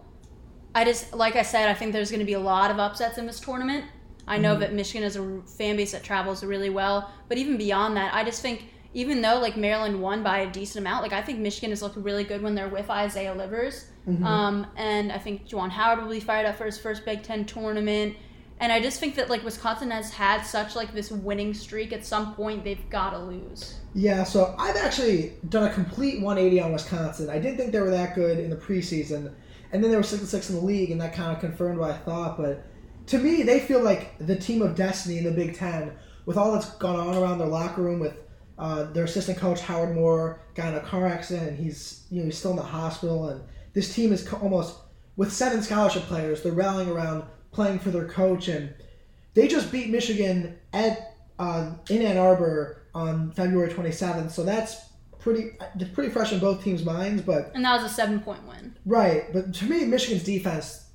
I just like I said, I think there's going to be a lot of upsets in this tournament. I know Mhm. that Michigan is a fan base that travels really well, but even beyond that, I just think even though like Maryland won by a decent amount, like I think Michigan has looked really good when they're with Isaiah Livers. Mhm. Um, and I think Juwan Howard will be fired up for his first Big Ten tournament. And I just think that like Wisconsin has had such like this winning streak. At some point, they've got to lose. Yeah, so I've actually done a complete 180 on Wisconsin. I didn't think they were that good in the preseason, and then they were six and six in the league, and that kind of confirmed what I thought. But to me, they feel like the team of destiny in the Big Ten, with all that's gone on around their locker room, with uh, their assistant coach Howard Moore got in a car accident, and he's you know he's still in the hospital, and this team is co- almost with seven scholarship players. They're rallying around playing for their coach, and they just beat Michigan at uh, in Ann Arbor on February 27th. So that's pretty pretty fresh in both teams' minds. But And that was a seven point win. right, but to me, Michigan's defense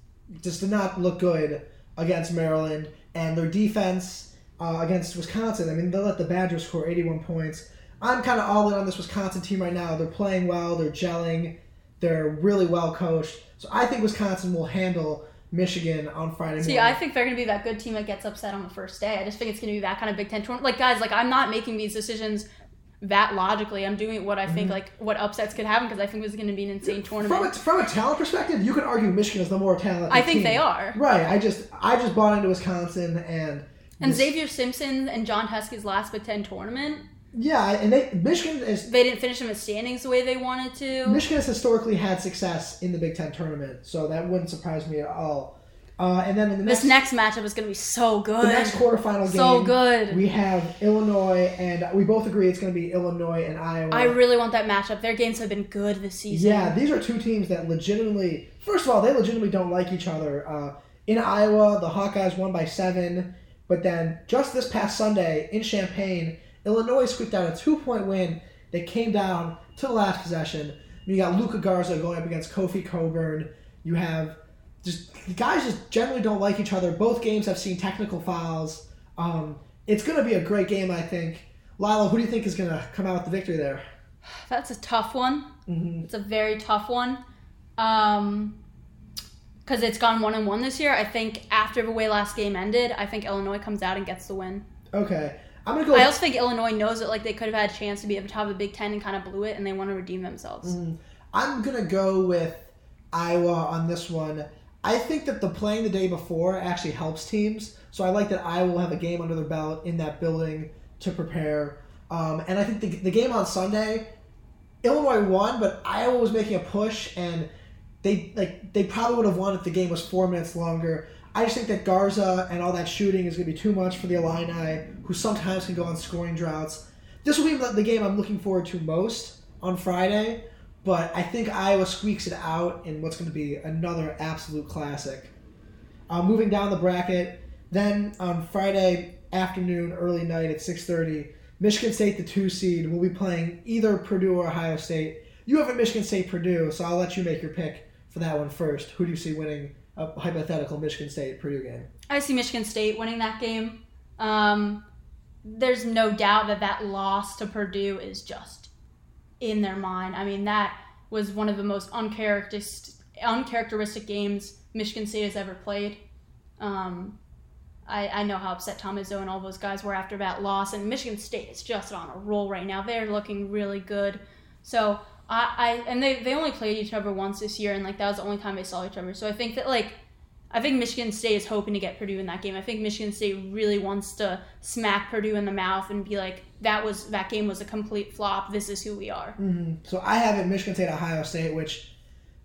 just did not look good against Maryland, and their defense uh, against Wisconsin. I mean, they let the Badgers score 81 points. I'm kind of all in on this Wisconsin team right now. They're playing well. They're gelling. They're really well coached. So I think Wisconsin will handle Michigan on Friday See, morning. I think they're going to be that good team that gets upset on the first day. I just think it's going to be that kind of Big Ten tournament. Like, guys, like I'm not making these decisions that logically. I'm doing what I think, mm-hmm. like what upsets could happen because I think this is going to be an insane tournament. From a, from a talent perspective, you could argue Michigan is the more talented. I think team. they are. Right. I just I just bought into Wisconsin and And this- Xavier Simpson and Jon Teske's last Big Ten tournament, yeah, and they Michigan is they didn't finish them in standings the way they wanted to. Michigan has historically had success in the Big Ten tournament, so that wouldn't surprise me at all. Uh, and then in the This next, next matchup is going to be so good. the next quarterfinal game, So good. we have Illinois, and we both agree it's going to be Illinois and Iowa. I really want that matchup. Their games have been good this season. Yeah, these are two teams that legitimately, first of all, they legitimately don't like each other. Uh, in Iowa, the Hawkeyes won by seven, but then just this past Sunday in Champaign, Illinois squeaked out a two point win that came down to the last possession. You got Luka Garza going up against Kofi Cockburn. You have just the guys just generally don't like each other. Both games have seen technical fouls. Um, it's going to be a great game, I think. Lila, who do you think is going to come out with the victory there? That's a tough one. hmm It's a very tough one. Um, because it's gone one and one this year. I think after the way last game ended, I think Illinois comes out and gets the win. Okay, I'm to go. I also think Illinois knows that like they could have had a chance to be at the top of the Big Ten and kind of blew it, and they want to redeem themselves. Mm, I'm gonna go with Iowa on this one. I think that the playing the day before actually helps teams, so I like that Iowa will have a game under their belt in that building to prepare. Um, and I think the, the game on Sunday, Illinois won, but Iowa was making a push, and they like they probably would have won if the game was four minutes longer. I just think that Garza and all that shooting is going to be too much for the Illini, who sometimes can go on scoring droughts. This will be the the game I'm looking forward to most on Friday. But I think Iowa squeaks it out in what's going to be another absolute classic. Uh, moving down the bracket, then on Friday afternoon, early night at 6:30, Michigan State, the two seed, will be playing either Purdue or Ohio State. You have a Michigan State Purdue, so I'll let you make your pick for that one first. Who do you see winning a hypothetical Michigan State Purdue game? I see Michigan State winning that game. Um, there's no doubt that that loss to Purdue is just in their mind. I mean, that was one of the most uncharacteristic, uncharacteristic games Michigan State has ever played. Um, I, I know how upset Tom Izzo and all those guys were after that loss, and Michigan State is just on a roll right now. They're looking really good. So I, I and they, they only played each other once this year, and like that was the only time they saw each other. So I think that like I think Michigan State is hoping to get Purdue in that game. I think Michigan State really wants to smack Purdue in the mouth and be like, "That was that game was a complete flop. This is who we are." Mm-hmm. So I have it Michigan State, Ohio State, which,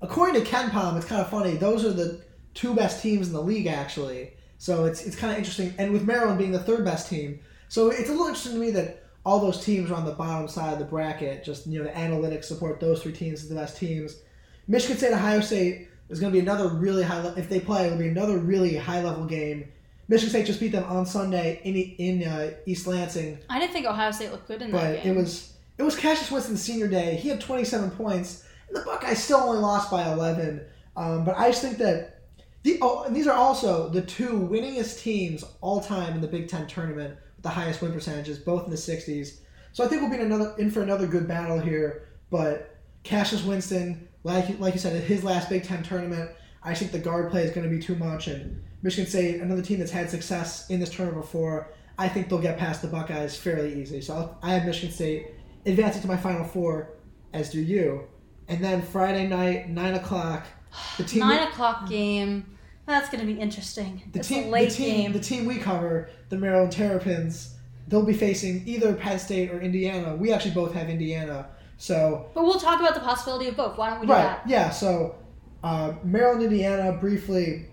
according to KenPom, it's kind of funny. Those are the two best teams in the league, actually. So it's it's kind of interesting. And with Maryland being the third best team, so it's a little interesting to me that all those teams are on the bottom side of the bracket. Just you know, the analytics support those three teams as the best teams. Michigan State, Ohio State is going to be another really high. Le- if they play, it'll be another really high level game. Michigan State just beat them on Sunday in in uh, East Lansing. I didn't think Ohio State looked good in that But game. it was it was Cassius Winston's senior day. He had 27 points. And the Buckeyes still only lost by 11. Um, but I just think that the oh, and these are also the two winningest teams all time in the Big Ten tournament with the highest win percentages, both in the 60s. So I think we'll be in another in for another good battle here. But Cassius Winston, like like you said, his last Big Ten tournament, I think the guard play is going to be too much. And Michigan State, another team that's had success in this tournament before, I think they'll get past the Buckeyes fairly easy. So I'll, I have Michigan State advancing to my Final Four, as do you. And then Friday night, nine o'clock, the team Nine o'clock game. That's going to be interesting. the it's team, a late the team, game. the team we cover, the Maryland Terrapins, they'll be facing either Penn State or Indiana. We actually both have Indiana, so but we'll talk about the possibility of both. Why don't we do right, that? yeah. So uh, Maryland, Indiana, briefly.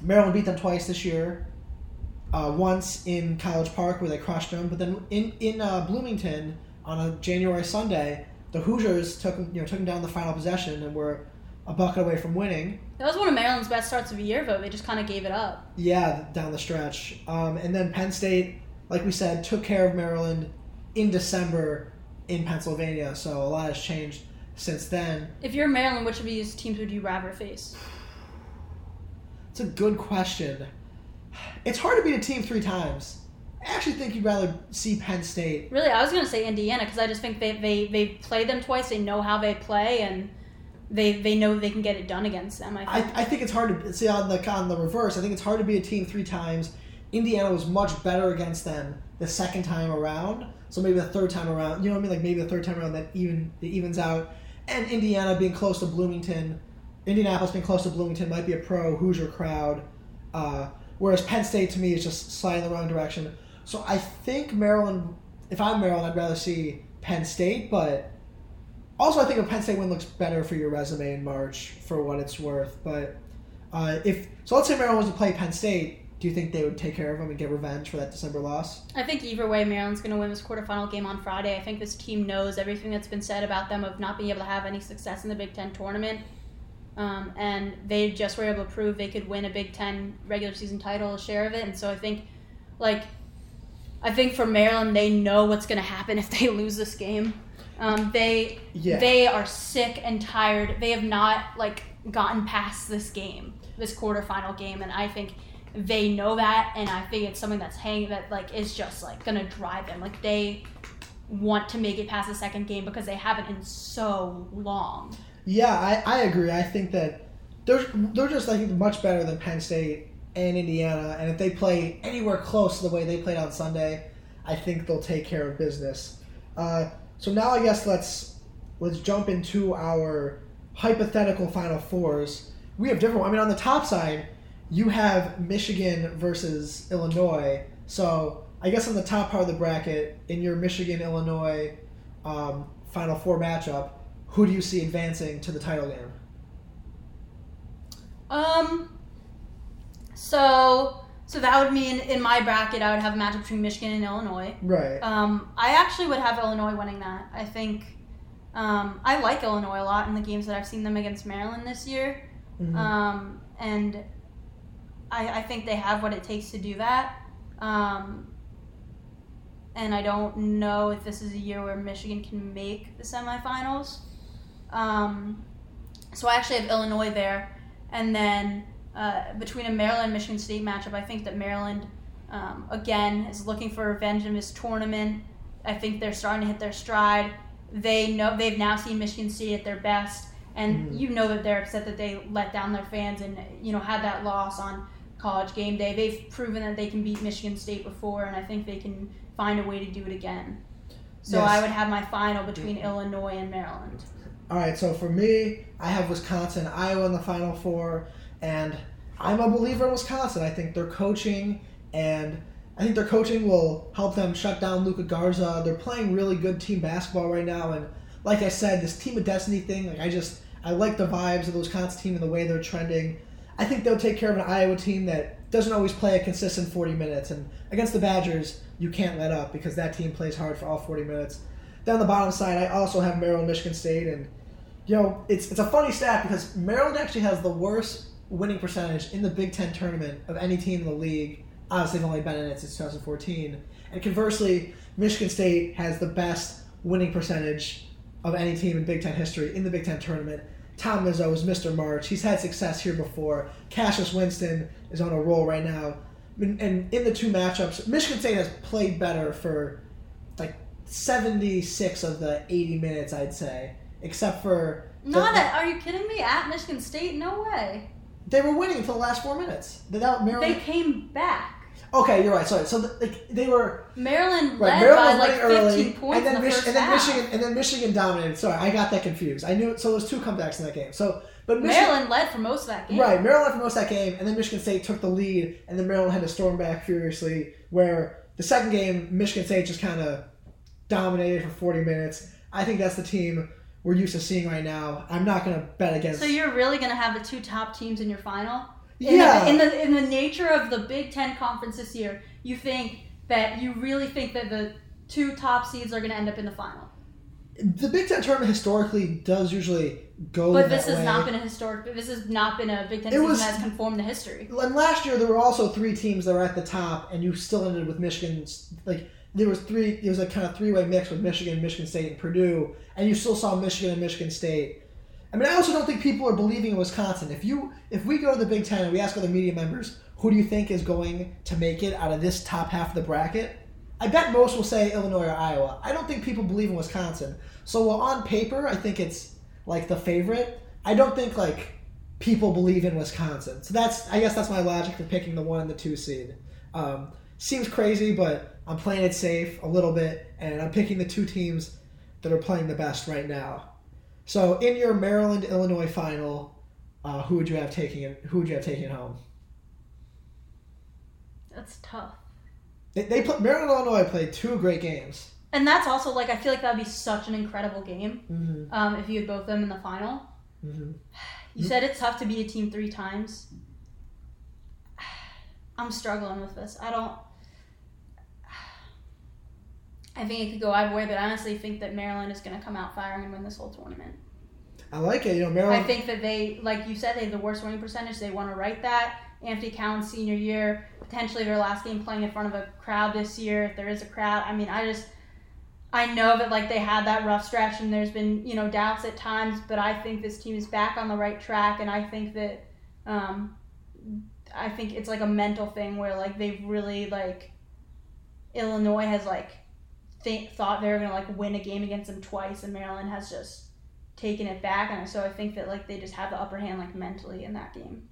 Maryland beat them twice this year. Uh, once in College Park where they crushed them, but then in in uh, Bloomington on a January Sunday, the Hoosiers took you know took them down the final possession and were a bucket away from winning. That was one of Maryland's best starts of the year, though. They just kind of gave it up. Yeah, down the stretch. Um, and then Penn State, like we said, took care of Maryland in December in Pennsylvania. So a lot has changed since then. If you're Maryland, which of these teams would you rather face? It's a good question. It's hard to beat a team three times. I actually think you'd rather see Penn State. Really, I was going to say Indiana because I just think they, they, they played them twice. They know how they play, and they they know they can get it done against them. I I, think. I think it's hard to see on the on the reverse. I think it's hard to beat a team three times. Indiana was much better against them the second time around. So maybe the third time around, you know what I mean? Like maybe the third time around that even it evens out. And Indiana being close to Bloomington, Indianapolis being close to Bloomington might be a pro Hoosier crowd. Uh, whereas Penn State to me is just sliding the wrong direction. So I think Maryland. If I'm Maryland, I'd rather see Penn State, but also I think a Penn State win looks better for your resume in March for what it's worth. But uh, if so, let's say Maryland was to play Penn State. Do you think they would take care of them and get revenge for that December loss? I think either way, Maryland's going to win this quarterfinal game on Friday. I think this team knows everything that's been said about them of not being able to have any success in the Big Ten tournament. Um, and they just were able to prove they could win a Big Ten regular season title, a share of it. And so I think, like, I think for Maryland, they know what's going to happen if they lose this game. Um, they Yeah. they are sick and tired. They have not like gotten past this game, this quarterfinal game, and I think they know that. And I think it's something that's hanging that like is just like gonna drive them. Like they want to make it past the second game because they haven't in so long. Yeah, I, I agree. I think that they're they're just like much better than Penn State and Indiana, and if they play anywhere close to the way they played on Sunday, I think they'll take care of business. Uh, so now I guess let's let's jump into our hypothetical Final Fours. We have different. I mean, on the top side, you have Michigan versus Illinois. So I guess on the top part of the bracket, in your Michigan Illinois um, Final Four matchup, who do you see advancing to the title game? Um. So so that would mean in my bracket I would have a matchup between Michigan and Illinois. Right. Um, I actually would have Illinois winning that. I think Um, I like Illinois a lot in the games that I've seen them against Maryland this year, Mhm. um, and I, I think they have what it takes to do that. Um, and I don't know if this is a year where Michigan can make the semifinals. Um, so I actually have Illinois there, and then uh, between a Maryland Michigan State matchup, I think that Maryland um, again is looking for revenge in this tournament. I think they're starting to hit their stride. They know they've now seen Michigan State at their best, and Mhm. you know that they're upset that they let down their fans and you know had that loss on college game day. They've proven that they can beat Michigan State before, and I think they can find a way to do it again. So Yes. I would have my final between Illinois and Maryland. All right, so for me, I have Wisconsin, Iowa in the Final Four, and I'm a believer in Wisconsin. I think their coaching and I think their coaching will help them shut down Luka Garza. They're playing really good team basketball right now, and like I said, this team of destiny thing, like I just I like the vibes of the Wisconsin team and the way they're trending. I think they'll take care of an Iowa team that doesn't always play a consistent 40 minutes, and against the Badgers, you can't let up because that team plays hard for all 40 minutes. Down the bottom side, I also have Maryland, Michigan State, and you know, it's it's a funny stat because Maryland actually has the worst winning percentage in the Big Ten tournament of any team in the league. Obviously, they've only been in it since 2014. And conversely, Michigan State has the best winning percentage of any team in Big Ten history in the Big Ten tournament. Tom Izzo is Mr. March. He's had success here before. Cassius Winston is on a roll right now. And in the two matchups, Michigan State has played better for like 76 of the 80 minutes, I'd say, except for Not the- at, are you kidding me? At Michigan State? No way. They were winning for the last four minutes. They, that, Maryland, They came back. Okay, you're right. Sorry. So the, like, they were Maryland right. led Maryland by like winning 15 early, points and then, in the Mich- and then. Michigan and then Michigan dominated. Sorry, I got that confused. I knew so there was two comebacks in that game. So, but Michigan, Maryland led for most of that game. Right, Maryland for most of that game, and then Michigan State took the lead, and then Maryland had to storm back furiously. Where the second game, Michigan State just kind of dominated for 40 minutes. I think that's the team we're used to seeing right now. I'm not going to bet against. So you're really going to have the two top teams in your final? In yeah, The, in the in the nature of the Big Ten conference this year, you think that you really think that the two top seeds are going to end up in the final? the Big Ten tournament historically does usually go. But that this has way. not been a historic. This has not been a Big Ten It season was- that has conformed to history. And last year there were also three teams that were at the top, and you still ended with Michigan's like there was three. It was a kind of three way mix with Michigan, Michigan State, and Purdue, and you still saw Michigan and Michigan State. I mean, I also don't think people are believing in Wisconsin. If you if we go to the Big Ten and we ask other media members who do you think is going to make it out of this top half of the bracket, I bet most will say Illinois or Iowa. I don't think people believe in Wisconsin. So while on paper I think it's like the favorite, I don't think like people believe in Wisconsin. So that's I guess that's my logic for picking the one and the two seed. Um, seems crazy, but I'm playing it safe a little bit, and I'm picking the two teams that are playing the best right now. So in your Maryland Illinois final, uh, who would you have taking it? Who would you have taking home? That's tough. They, they put Maryland Illinois played two great games. And that's also like I feel like that would be such an incredible game Mm-hmm. um, if you had both of them in the final. Mm-hmm. You said it's tough to beat a team three times. I'm struggling with this. I don't. I think it could go either way, but I honestly think that Maryland is going to come out firing and win this whole tournament. I like it. You know, Maryland. I think that they, like you said, they have the worst winning percentage. They want to right that. Anthony Cowan's senior year, potentially their last game playing in front of a crowd this year, if there is a crowd. I mean, I just, I know that like they had that rough stretch and there's been you know doubts at times, but I think this team is back on the right track, and I think that, um, I think it's like a mental thing where like they've really like, Illinois has like, think thought they were gonna like win a game against them twice, and Maryland has just taken it back, and so I think that like they just have the upper hand like mentally in that game.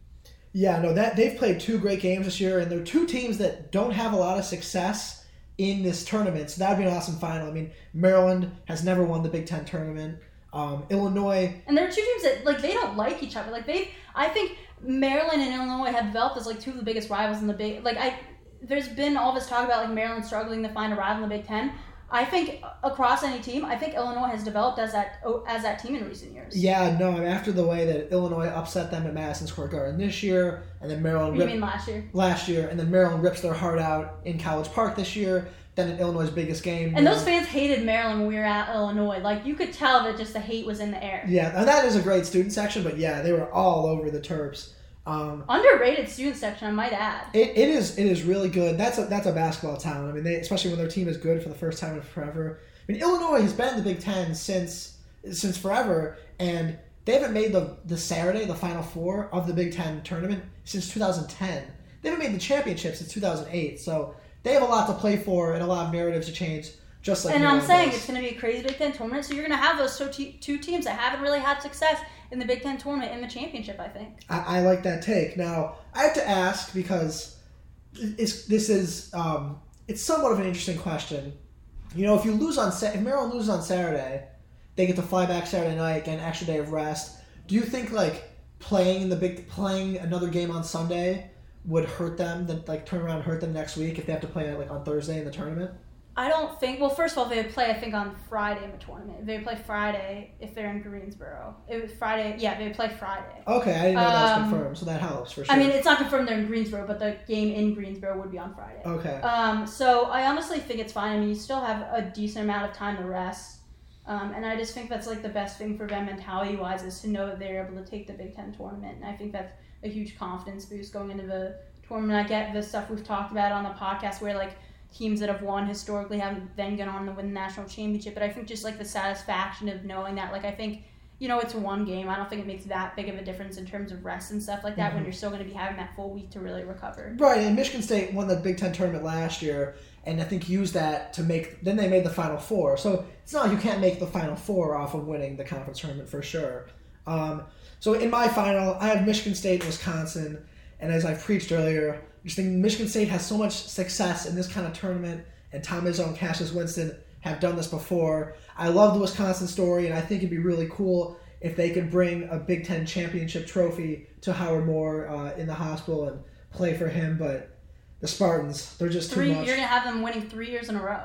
Yeah, no, that they've played two great games this year, and they're two teams that don't have a lot of success in this tournament. So that would be an awesome final. I mean, Maryland has never won the Big Ten tournament. Um, Illinois, And there are two teams that like they don't like each other. Like they, I think Maryland and Illinois have developed as like two of the biggest rivals in the big. Like I, there's been all this talk about like Maryland struggling to find a rival in the Big Ten. I think across any team, I think Illinois has developed as that oh, as that team in recent years. yeah, no, I mean, after the way that Illinois upset them at Madison Square Garden this year, and then Maryland you ripped mean last year? last year, and then Maryland rips their heart out in College Park this year. Then in Illinois' biggest game. And those fans hated Maryland when we were at Illinois. Like you could tell that just the hate was in the air. Yeah, and that is a great student section, but yeah, they were all over the Terps. Um, Underrated student section, I might add. it, it is it is really good. That's a that's a basketball town. I mean, they especially when their team is good for the first time in forever. I mean, Illinois has been in the Big Ten since since forever, and they haven't made the the Saturday, the Final Four of the Big Ten tournament since 2010. They haven't made the championship since 2008. So they have a lot to play for and a lot of narratives to change. Just like and I'm saying it's going to be a crazy Big Ten tournament, so you're going to have those two teams that haven't really had success in the Big Ten tournament in the championship. I think. I, I like that take. Now I have to ask because it's this is um, it's somewhat of an interesting question. You know, if you lose on if Maryland loses on Saturday, they get to fly back Saturday night, get an extra day of rest. Do you think like playing in the big playing another game on Sunday would hurt them? That like turn around and hurt them next week if they have to play like on Thursday in the tournament? I don't think. Well, first of all, they would play. I think on Friday in the tournament. They play Friday if they're in Greensboro. It was Friday. Yeah, they play Friday. Okay, I didn't know that was Um, confirmed, so that helps for sure. I mean, it's not confirmed they're in Greensboro, but the game in Greensboro would be on Friday. okay, Um, so I honestly think it's fine. I mean, you still have a decent amount of time to rest. Um, and I just think that's like the best thing for them mentality wise is to know that they're able to take the Big Ten tournament. And I think that's a huge confidence boost going into the tournament. I get the stuff we've talked about on the podcast where like teams that have won historically haven't then gone on to win the national championship. But I think just like the satisfaction of knowing that, like I think, you know, it's one game. I don't think it makes that big of a difference in terms of rest and stuff like that when you're still going to be having that full week to really recover. Right, and Michigan State won the Big Ten tournament last year, and I think used that to make. Then they made the Final Four, so it's not like you can't make the Final Four off of winning the conference tournament for sure. Um, so in my final, I have Michigan State, and Wisconsin, and as I preached earlier, just think Michigan State has so much success in this kind of tournament, and Tom Izzo and Cassius Winston have done this before. I love the Wisconsin story, and I think it'd be really cool if they could bring a Big Ten championship trophy to Howard Moore uh, in the hospital and play for him. But the Spartans, they're just Three, you're going to have them winning three years in a row.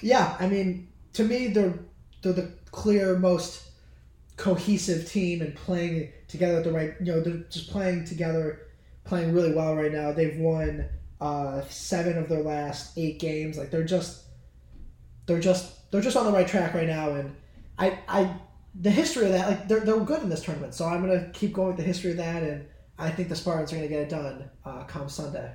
Yeah, I mean, to me, they're they're the clear most cohesive team and playing together at the right. You know, they're just playing together, playing really well right now. They've won uh, seven of their last eight games. Like they're just they're just they're just on the right track right now. And I I the history of that like they're they're good in this tournament. So I'm gonna keep going with the history of that, and I think the Spartans are gonna get it done uh, come Sunday.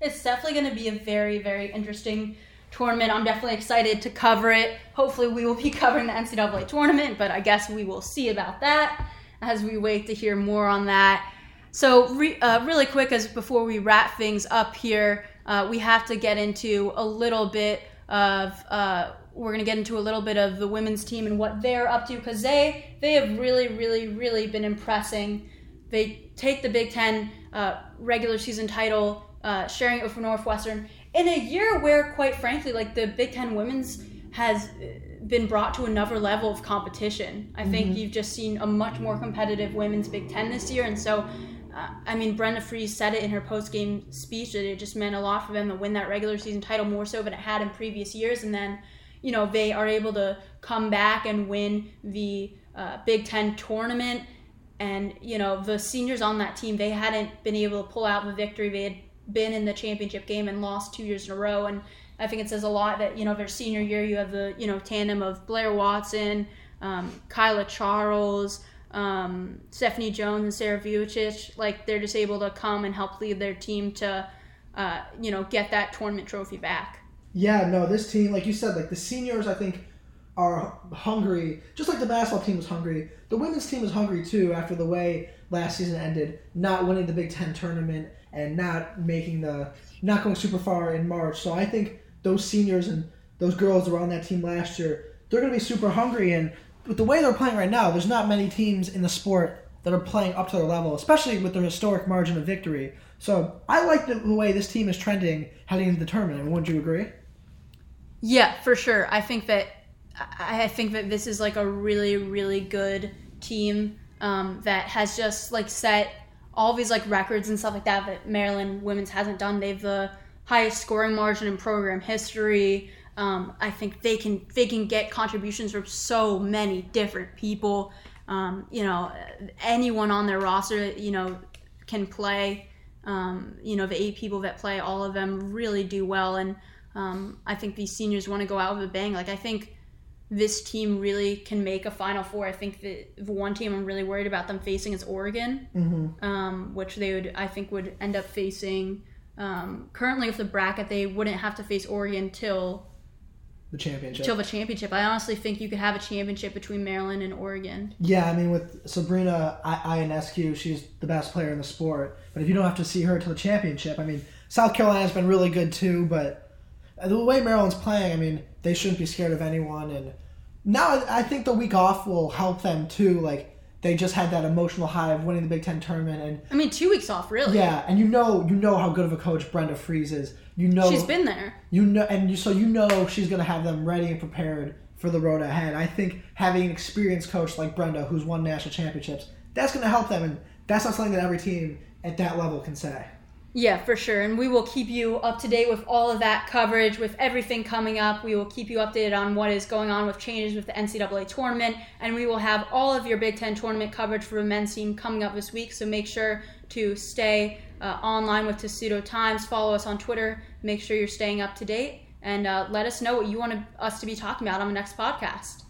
It's definitely to be a very, very interesting tournament. I'm definitely excited to cover it. Hopefully, we will be covering the NCAA tournament, but I guess we will see about that as we wait to hear more on that. So, re- uh, really quick, as before we wrap things up here, uh, we have to get into a little bit of. Uh, we're going to get into a little bit of the women's team and what they're up to because they they have really, really, really been impressing. They take the Big Ten uh, regular season title, uh, sharing it with Northwestern in a year where, quite frankly, like the Big Ten women's has uh, been brought to another level of competition. I think you've just seen a much more competitive women's Big Ten this year, and so. I mean, Brenda Frese said it in her post-game speech that it just meant a lot for them to win that regular season title more so than it had in previous years, and then, you know, they are able to come back and win the uh, Big Ten tournament. And you know the seniors on that team they hadn't been able to pull out the victory. They had been in the championship game and lost two years in a row. And i think it says a lot that you know their senior year you have the you know tandem of blair watson um, Kaila charles um, stephanie jones and sarah Vujacic. like they're just able to come and help lead their team to uh, you know get that tournament trophy back Yeah, no, this team, like you said, like the seniors, I think, are hungry, just like the basketball team was hungry. The women's team is hungry too after the way last season ended, not winning the Big Ten tournament and not making the, not going super far in March. So I think those seniors and those girls that were on that team last year, they're going to be super hungry. And with the way they're playing right now, there's not many teams in the sport that are playing up to their level, especially with their historic margin of victory. So I like the, the way this team is trending heading into the tournament. Wouldn't you agree? Yeah, for sure. I think that I think that this is like a really, really good team um, that has just like set all these like records and stuff like that that Maryland women's hasn't done. They've the highest scoring margin in program history. Um, I think they can they can get contributions from so many different people. Um, you know, anyone on their roster, you know, can play. Um, you know, the eight people that play, all of them really do well. And Um, I think these seniors want to go out with a bang. Like I think this team really can make a Final Four. I think that the one team I'm really worried about them facing is Oregon, Mm-hmm. um, which they would I think would end up facing. Um, currently, with the bracket, they wouldn't have to face Oregon till The championship. till the championship. I honestly think you could have a championship between Maryland and Oregon. Yeah, I mean, with Sabrina I- Ionescu, she's the best player in the sport. But if you don't have to see her till the championship, I mean, South Carolina's been really good too. But the way Maryland's playing, I mean, they shouldn't be scared of anyone. And now I think the week off will help them too. Like they just had that emotional high of winning the Big Ten tournament, and I mean, two weeks off, really. yeah, and you know, you know how good of a coach Brenda Frese is. You know, She's been there. you know, and you, so you know she's going to have them ready and prepared for the road ahead. I think having an experienced coach like Brenda, who's won national championships, that's going to help them, and that's not something that every team at that level can say. Yeah, for sure. And we will keep you up to date with all of that coverage, with everything coming up. We will keep you updated on what is going on with changes with the NCAA tournament. And we will have all of your Big Ten tournament coverage for the men's team coming up this week. So make sure to stay uh, online with Testudo Times. Follow us on Twitter. Make sure you're staying up to date. And uh, let us know what you want to, us to be talking about on the next podcast.